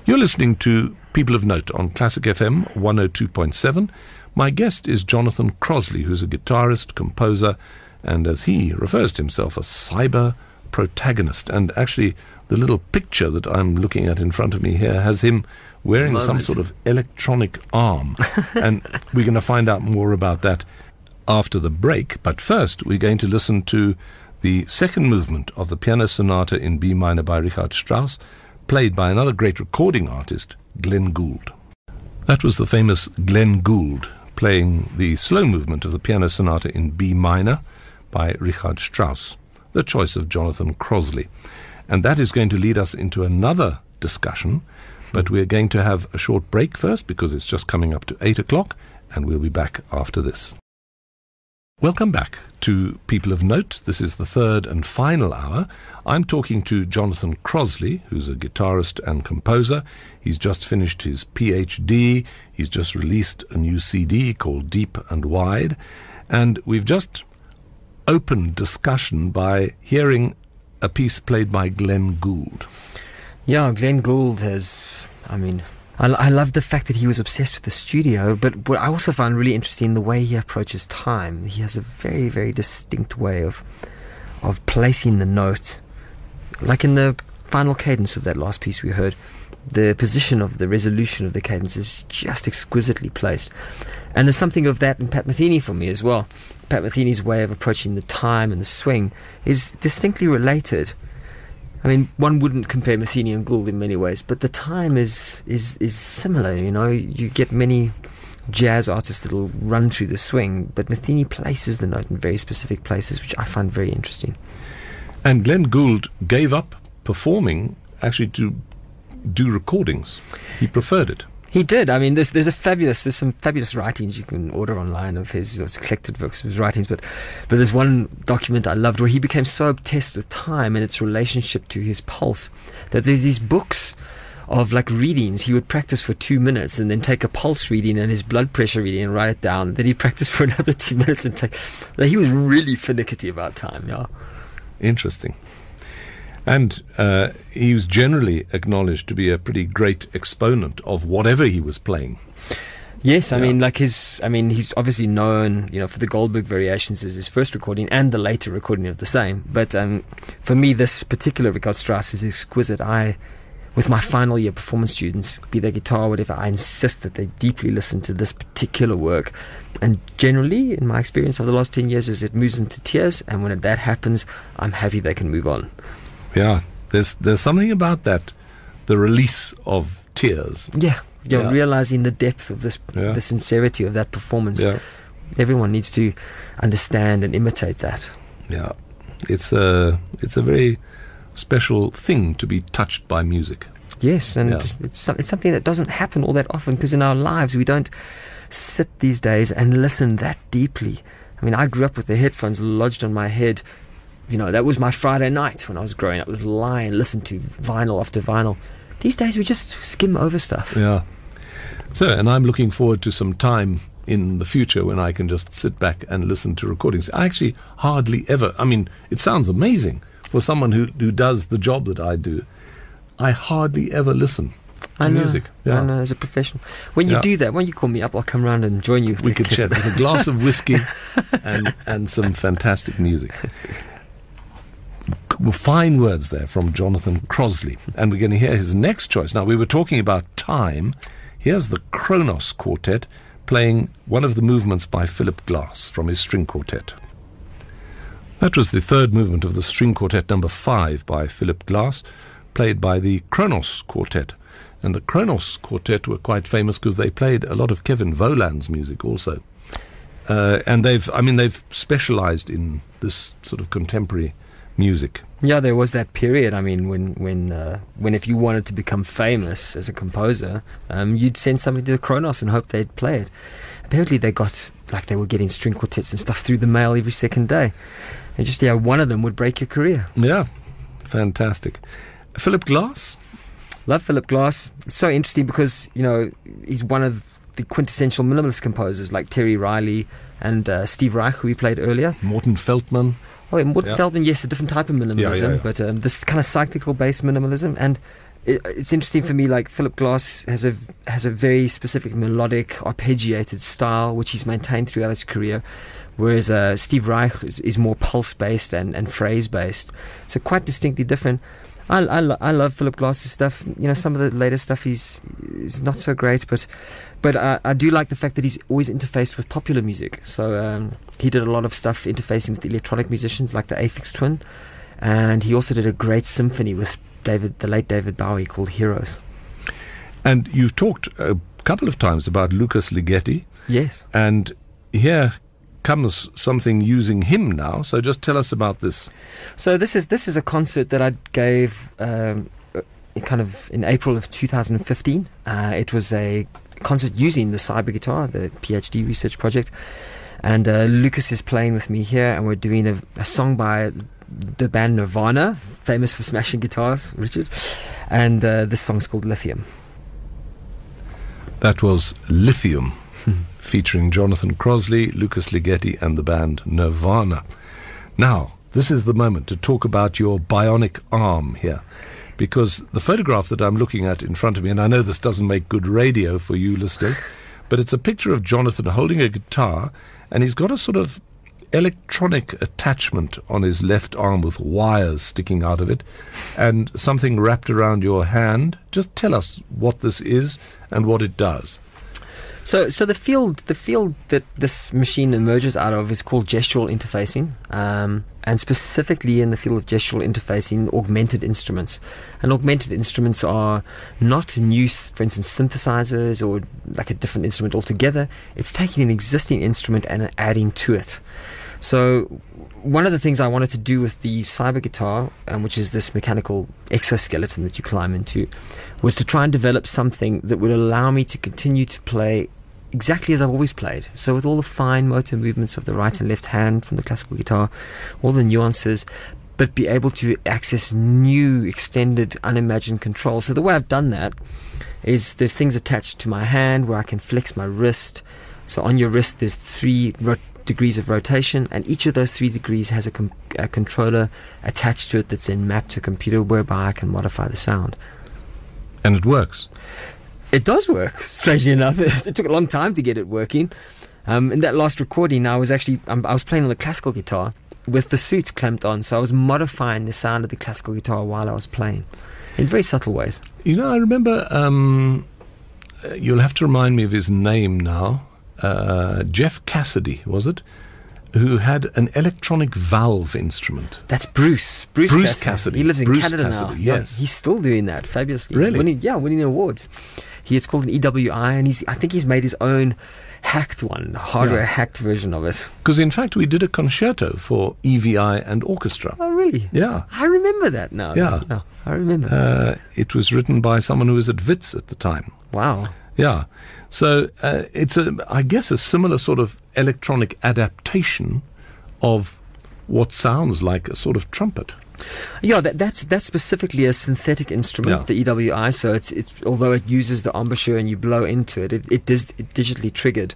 You're listening to People of Note on Classic FM 102.7. My guest is Jonathan Crossley, who's a guitarist, composer, and as he refers to himself, a cyber protagonist. And actually, the little picture that I'm looking at in front of me here has him wearing some sort of electronic arm. and we're going to find out more about that after the break. But first, we're going to listen to the second movement of the piano sonata in B minor by Richard Strauss, played by another great recording artist, Glenn Gould. That was the famous Glenn Gould playing the slow movement of the piano sonata in B minor by Richard Strauss, the choice of Jonathan Crossley. And that is going to lead us into another discussion, but we're going to have a short break first because it's just coming up to 8 o'clock, and we'll be back after this. Welcome back to People of Note. This is the third and final hour. I'm talking to Jonathan Crossley, who's a guitarist and composer. He's just finished his PhD. He's just released a new CD called Deep and Wide. And we've just opened discussion by hearing a piece played by Glenn Gould. Yeah, Glenn Gould has. I mean, I, I love the fact that he was obsessed with the studio, but what I also found really interesting the way he approaches time. He has a very, very distinct way of of placing the note, like in the final cadence of that last piece we heard. The position of the resolution of the cadence is just exquisitely placed, and there's something of that in Pat Metheny for me as well. Pat Metheny's way of approaching the time and the swing is distinctly related. I mean, one wouldn't compare Metheny and Gould in many ways, but the time is is is similar. You know, you get many jazz artists that'll run through the swing, but Metheny places the note in very specific places, which I find very interesting. And Glenn Gould gave up performing actually to do recordings. He preferred it. He did. I mean, there's there's a fabulous there's some fabulous writings you can order online of his those collected works of his writings, but but there's one document I loved where he became so obsessed with time and its relationship to his pulse that there's these books of like readings. He would practice for two minutes and then take a pulse reading and his blood pressure reading and write it down. Then he'd practice for another two minutes and take. Like, he was really finicky about time. Yeah. Interesting. And uh, he was generally acknowledged to be a pretty great exponent of whatever he was playing. Yes, I Yeah. mean, like his, I mean, he's obviously known, you know, for the Goldberg variations as his first recording and the later recording of the same. But um, for me, this particular Richard Strauss is exquisite. I, with my final year performance students, be they guitar or whatever, I insist that they deeply listen to this particular work. And generally, in my experience of the last 10 years, is it moves them to tears. And when that happens, I'm happy they can move on. Yeah, there's there's something about that, the release of tears. Yeah, you're Yeah. realizing the depth of this, Yeah. the sincerity of that performance. Yeah, Everyone needs to understand and imitate that. yeah. It's a it's a very special thing to be touched by music. Yes, and Yeah. it's it's something that doesn't happen all that often because in our lives we don't sit these days and listen that deeply. I mean, I grew up with the headphones lodged on my head. You know, that was my Friday night when I was growing up. Was lie and listen to vinyl after vinyl. These days we just skim over stuff. Yeah. So, and I'm looking forward to some time in the future when I can just sit back and listen to recordings. I actually hardly ever, I mean, it sounds amazing for someone who, who does the job that I do. I hardly ever listen to I know, music. I know, as a professional. When you Yeah. do that, when you call me up, I'll come round and join you. We could chat with a glass of whiskey and, and some fantastic music. Fine words there from Jonathan Crossley. And we're going to hear his next choice. Now, we were talking about time. Here's the Kronos Quartet playing one of the movements by Philip Glass from his string quartet. That was the third movement of the string quartet number five by Philip Glass, played by the Kronos Quartet. And the Kronos Quartet were quite famous because they played a lot of Kevin Volans music also. Uh, and they've, I mean, they've specialized in this sort of contemporary music. Yeah, there was that period. I mean, when when uh, when if you wanted to become famous as a composer, um, you'd send somebody to the Kronos and hope they'd play it. Apparently, they got like they were getting string quartets and stuff through the mail every second day, and just yeah, one of them would break your career. Yeah, fantastic. Philip Glass? Love Philip Glass. It's so interesting because you know he's one of the quintessential minimalist composers like Terry Riley and uh, Steve Reich, who we played earlier. Morton Feldman. Oh, Yeah. Feldman, yes, a different type of minimalism, but um, this kind of cyclical based minimalism. And it, it's interesting for me, like Philip Glass has a has a very specific melodic, arpeggiated style, which he's maintained throughout his career. Whereas uh, Steve Reich is, is more pulse based and, and phrase based, so quite distinctly different. I, I, I love Philip Glass's stuff. You know, some of the later stuff he's is not so great, but but I, I do like the fact that he's always interfaced with popular music. So um, he did a lot of stuff interfacing with electronic musicians like the Aphex Twin, and he also did a great symphony with David, the late David Bowie, called Heroes. And you've talked a couple of times about Lukas Ligeti, Yes. and here comes something using him now. So just tell us about this. So this is this is a concert that I gave um, uh, kind of in April of 2015. Uh, it was a concert using the cyber guitar, the PhD research project, and uh, Lukas is playing with me here, and we're doing a, a song by the band Nirvana, famous for smashing guitars, Richard, and uh, this song's called Lithium. That was Lithium, featuring Jonathan Crossley, Lukas Ligeti, and the band Nirvana. Now, this is the moment to talk about your bionic arm here. Because the photograph that I'm looking at in front of me, and I know this doesn't make good radio for you listeners, but it's a picture of Jonathan holding a guitar, and he's got a sort of electronic attachment on his left arm with wires sticking out of it, and something wrapped around your hand. Just tell us what this is and what it does. So, so the field, the field that this machine emerges out of is called gestural interfacing, um, and specifically in the field of gestural interfacing, augmented instruments. And augmented instruments are not new, for instance, synthesizers or like a different instrument altogether. It's taking an existing instrument and adding to it. So, one of the things I wanted to do with the cyber guitar, um, which is this mechanical exoskeleton that you climb into, was to try and develop something that would allow me to continue to play exactly as I've always played. So, with all the fine motor movements of the right and left hand from the classical guitar, all the nuances, but be able to access new, extended, unimagined control. So, the way I've done that is there's things attached to my hand where I can flex my wrist. So, on your wrist, there's three ro- degrees of rotation, and each of those three degrees has a, com- a controller attached to it that's then mapped to a computer whereby I can modify the sound. And it works. It does work, strangely enough. it took a long time to get it working. Um, in that last recording, I was actually um, I was playing on the classical guitar with the suit clamped on, so I was modifying the sound of the classical guitar while I was playing, in very subtle ways. You know, I remember. Um, uh, you'll have to remind me of his name now. Uh, Jeff Cassidy was it? who had an electronic valve instrument. That's Bruce. Bruce, Bruce Cassidy. Cassidy. He lives in Bruce Canada now. Cassidy, Yeah, yes. he's still doing that fabulously. Really? Winning, yeah, winning awards. He it's called an EWI, and he's I think he's made his own hacked one, hardware Yeah. hacked version of it. Because in fact, we did a concerto for EVI and orchestra. Oh, really? Yeah. I remember that now. Yeah. I remember. Uh, it was written by someone who was at WITS at the time. wow. Yeah. So uh, it's a, I guess, a similar sort of electronic adaptation of what sounds like a sort of trumpet. Yeah, that, that's that's specifically a synthetic instrument, Yeah. the EWI. So it's, it's although it uses the embouchure and you blow into it, it, it is it digitally triggered.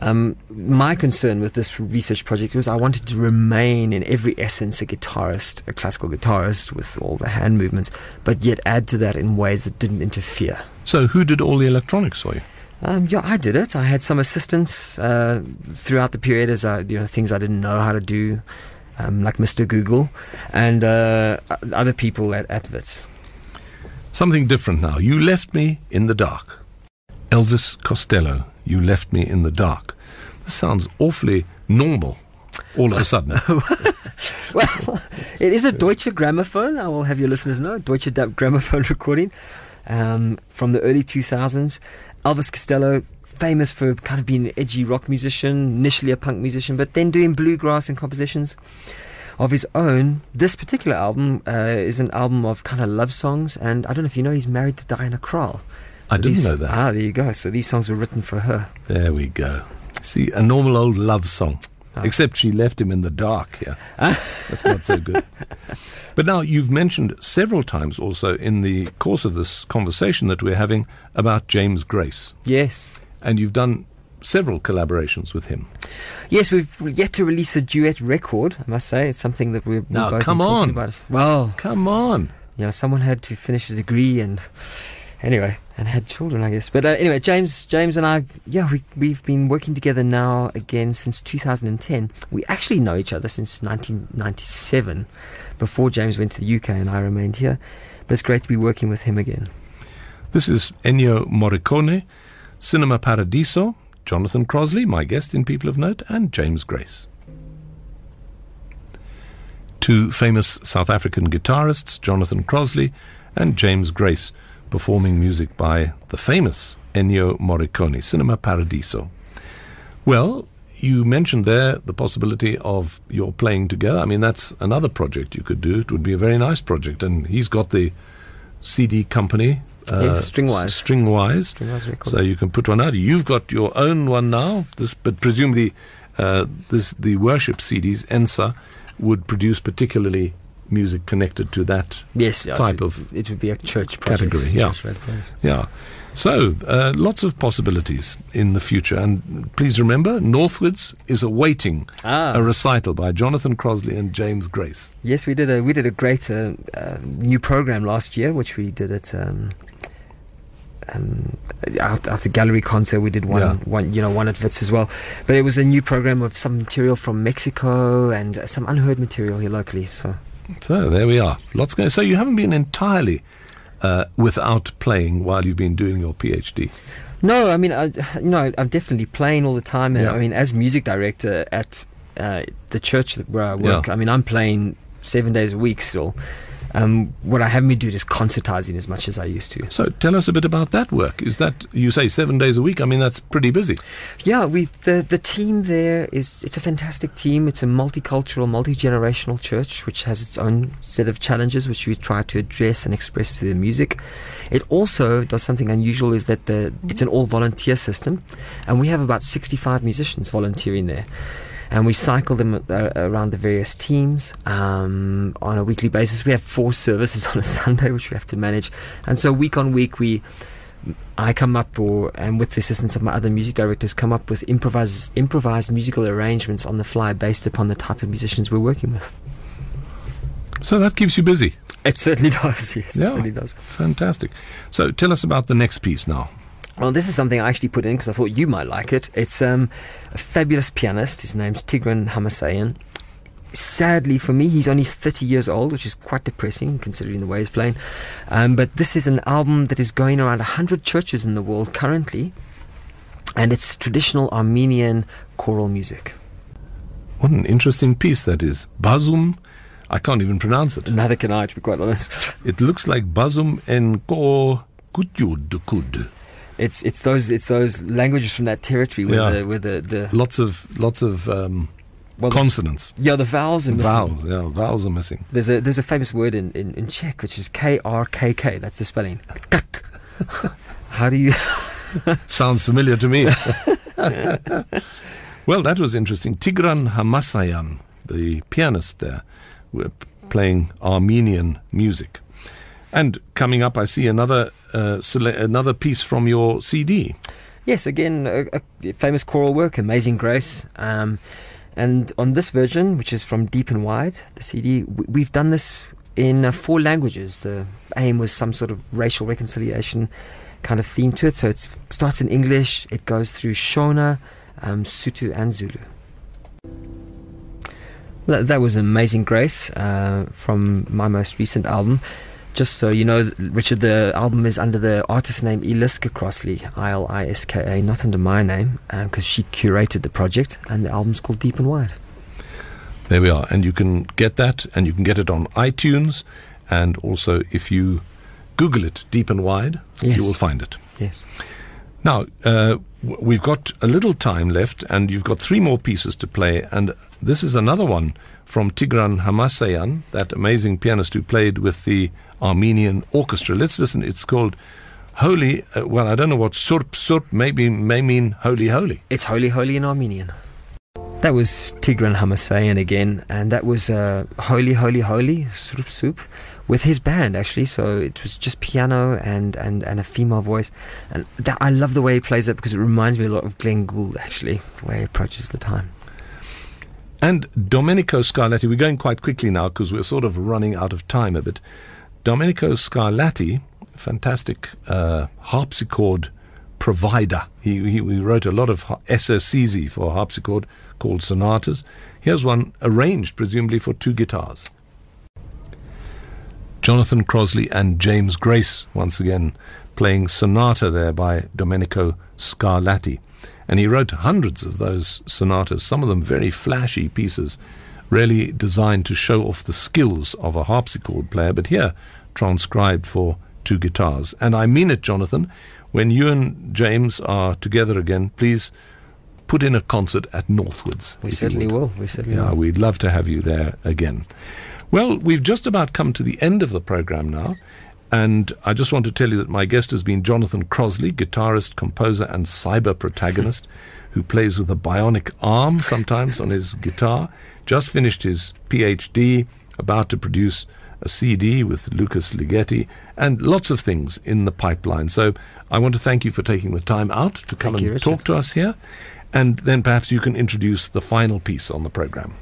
Um, my concern with this research project was I wanted to remain in every essence a guitarist, a classical guitarist with all the hand movements, but yet add to that in ways that didn't interfere. So who did all the electronics for you? Um, yeah, I did it. I had some assistance uh, throughout the period as I, you know, things I didn't know how to do, um, like Mr. Google, and uh, other people at, at WITS. Something different now. You left me in the dark. Elvis Costello, you left me in the dark. This sounds awfully normal all of a sudden. Well, it is a Deutsche Grammophon. I will have your listeners know. Deutsche Grammophon recording um, from the early 2000s. Elvis Costello, famous for kind of being an edgy rock musician, initially a punk musician, but then doing bluegrass and compositions of his own. This particular album uh, is an album of kind of love songs, and I don't know if you know, he's married to Diana Krall. I So didn't these- know that. Ah, there you go. So these songs were written for her. There we go. See, a normal old love song. Ah. Except she left him in the dark here. That's not so good. But now you've mentioned several times also in the course of this conversation that we're having about James Grace. Yes. And you've done several collaborations with him. Yes, we've yet to release a duet record. I must say, it's something that we've Now, come talking on. about. Well, Come on. you know, someone had to finish the degree and anyway, and had children, I guess. But uh, anyway, James, James and I, yeah, we we've been working together now again since 2010. We actually know each other since 1997, before James went to the UK and I remained here. But it's great to be working with him again. This is Ennio Morricone, Cinema Paradiso, Jonathan Crossley, my guest in People of Note, and James Grace. Two famous South African guitarists, Jonathan Crossley and James Grace, performing music by the famous Ennio Morricone, Cinema Paradiso. Well, you mentioned there the possibility of your playing together. I mean, that's another project you could do. It would be a very nice project. And he's got the CD company. Yes, Stringwise. Stringwise. Stringwise Records. So you can put one out. You've got your own one now. This, but presumably, uh, this the worship CDs, ENSA, would produce particularly music connected to that Yes, yeah, type it, of it would be a church project. category, yeah. Church yeah. So, uh, lots of possibilities in the future. And please remember, Northwards is awaiting Ah. a recital by Jonathan Crossley and James Grace. Yes, we did a we did a great uh, uh, new program last year, which we did at um, um, at the gallery concert. We did one Yeah. one you know one at Wits as well, but it was a new program of some material from Mexico and some unheard material here locally. So So, there we are. Lots going So, you haven't been entirely uh, without playing while you've been doing your PhD. no, I mean I, you know I'm definitely playing all the time, and Yeah. I mean as music director at uh, the church where I work, Yeah. I mean I'm playing seven days a week still. Um, what I haven't been doing is concertizing as much as I used to. So, tell us a bit about that work. Is that, you say, seven days a week? I mean, that's pretty busy. Yeah, we the the team there is it's a fantastic team. It's a multicultural, multi generational church which has its own set of challenges which we try to address and express through the music. It also does something unusual is that the it's an all volunteer system, and we have about sixty five musicians volunteering there. And we cycle them uh, around the various teams um, on a weekly basis. We have four services on a Sunday, which we have to manage. And so week on week, we I come up, or and with the assistance of my other music directors, come up with improvised improvised musical arrangements on the fly based upon the type of musicians we're working with. So, that keeps you busy. It certainly does. Yes, Yeah. it certainly does. Fantastic. So, tell us about the next piece now. Well, this is something I actually put in because I thought you might like it. It's um, a fabulous pianist. His name's Tigran Hamasyan. Sadly for me, he's only 30 years old, which is quite depressing considering the way he's playing. Um, but this is an album that is going around 100 churches in the world currently, and it's traditional Armenian choral music. What an interesting piece that is. Bazum, I can't even pronounce it. Neither can I, to be quite honest. It looks like Bazum Enko Kutyudkud. It's it's those it's those languages from that territory where Yeah. the the, the Lots of lots of um, well, the- consonants. yeah the vowels are missing. Vowels, yeah, vowels are missing. There's a there's a famous word in, in, in Czech which is K R K K. That's the spelling. How do you? Sounds familiar to me. well, that was interesting. Tigran Hamasyan, the pianist there, were playing Armenian music. And coming up, I see another uh, another piece from your CD. Yes, again, a, a famous choral work, Amazing Grace. Um, and on this version, which is from Deep and Wide, the CD, we've done this in uh, four languages. The aim was some sort of racial reconciliation kind of theme to it. So it starts in English, it goes through Shona, um, Sutu, and Zulu. That, that was Amazing Grace uh, from my most recent album. Just so you know, Richard, the album is under the artist name Iliska Crossley, I L I S K A, not under my name, because she curated the project, and the album's called Deep and Wide. There we are. And you can get that, and you can get it on iTunes. And also, if you Google it deep and wide, Yes. you will find it. Yes. Now, uh, we've got a little time left, and you've got three more pieces to play. And this is another one from Tigran Hamasyan, that amazing pianist who played with the Armenian orchestra. Let's listen. It's called Holy. Uh, well, I don't know what Surp Surp maybe may mean holy holy. It's Holy Holy in Armenian. That was Tigran Hamasyan again, and that was uh, Holy Holy Holy, Surp Soup, with his band actually. So it was just piano and, and, and a female voice. And that, I love the way he plays it because it reminds me a lot of Glenn Gould actually, the way he approaches the time. And Domenico Scarlatti, we're going quite quickly now because we're sort of running out of time a bit. Domenico Scarlatti, fantastic uh, harpsichord provider. He, he, he wrote a lot of essercizi for harpsichord called sonatas. Here's one arranged, presumably, for two guitars. Jonathan Crossley and James Grace, once again, playing sonata there by Domenico Scarlatti. And he wrote hundreds of those sonatas, some of them very flashy pieces, really designed to show off the skills of a harpsichord player, but here transcribed for two guitars. And I mean it, Jonathan, when you and James are together again, please put in a concert at Northwards. We certainly will. We certainly Yeah, will. we'd love to have you there again. Well, we've just about come to the end of the program now, and I just want to tell you that my guest has been Jonathan Crossley, guitarist, composer, and cyber protagonist, who plays with a bionic arm sometimes on his guitar. Just finished his PhD, about to produce a CD with Lukas Ligeti, and lots of things in the pipeline. So I want to thank you for taking the time out to come Thank and Richard. talk to us here. And then perhaps you can introduce the final piece on the program.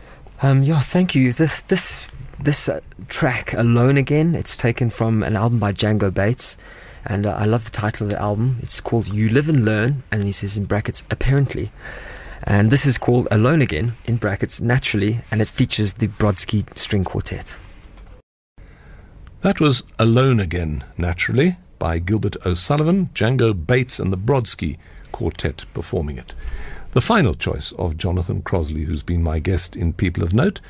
Um, yeah, thank you. This this this uh, track alone again. It's taken from an album by Django Bates, and uh, I love the title of the album. It's called "You Live and Learn," and he says in brackets "apparently." And this is called "Alone Again" in brackets naturally, and it features the Brodsky String Quartet. That was Alone Again, naturally, by Gilbert O'Sullivan, Django Bates, and the Brodsky Quartet performing it. The final choice of Jonathan Crossley, who's been my guest in People of Note.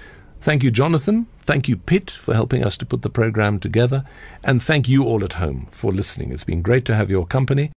Thank you, Jonathan. Thank you, Pitt, for helping us to put the program together. And thank you all at home for listening. It's been great to have your company.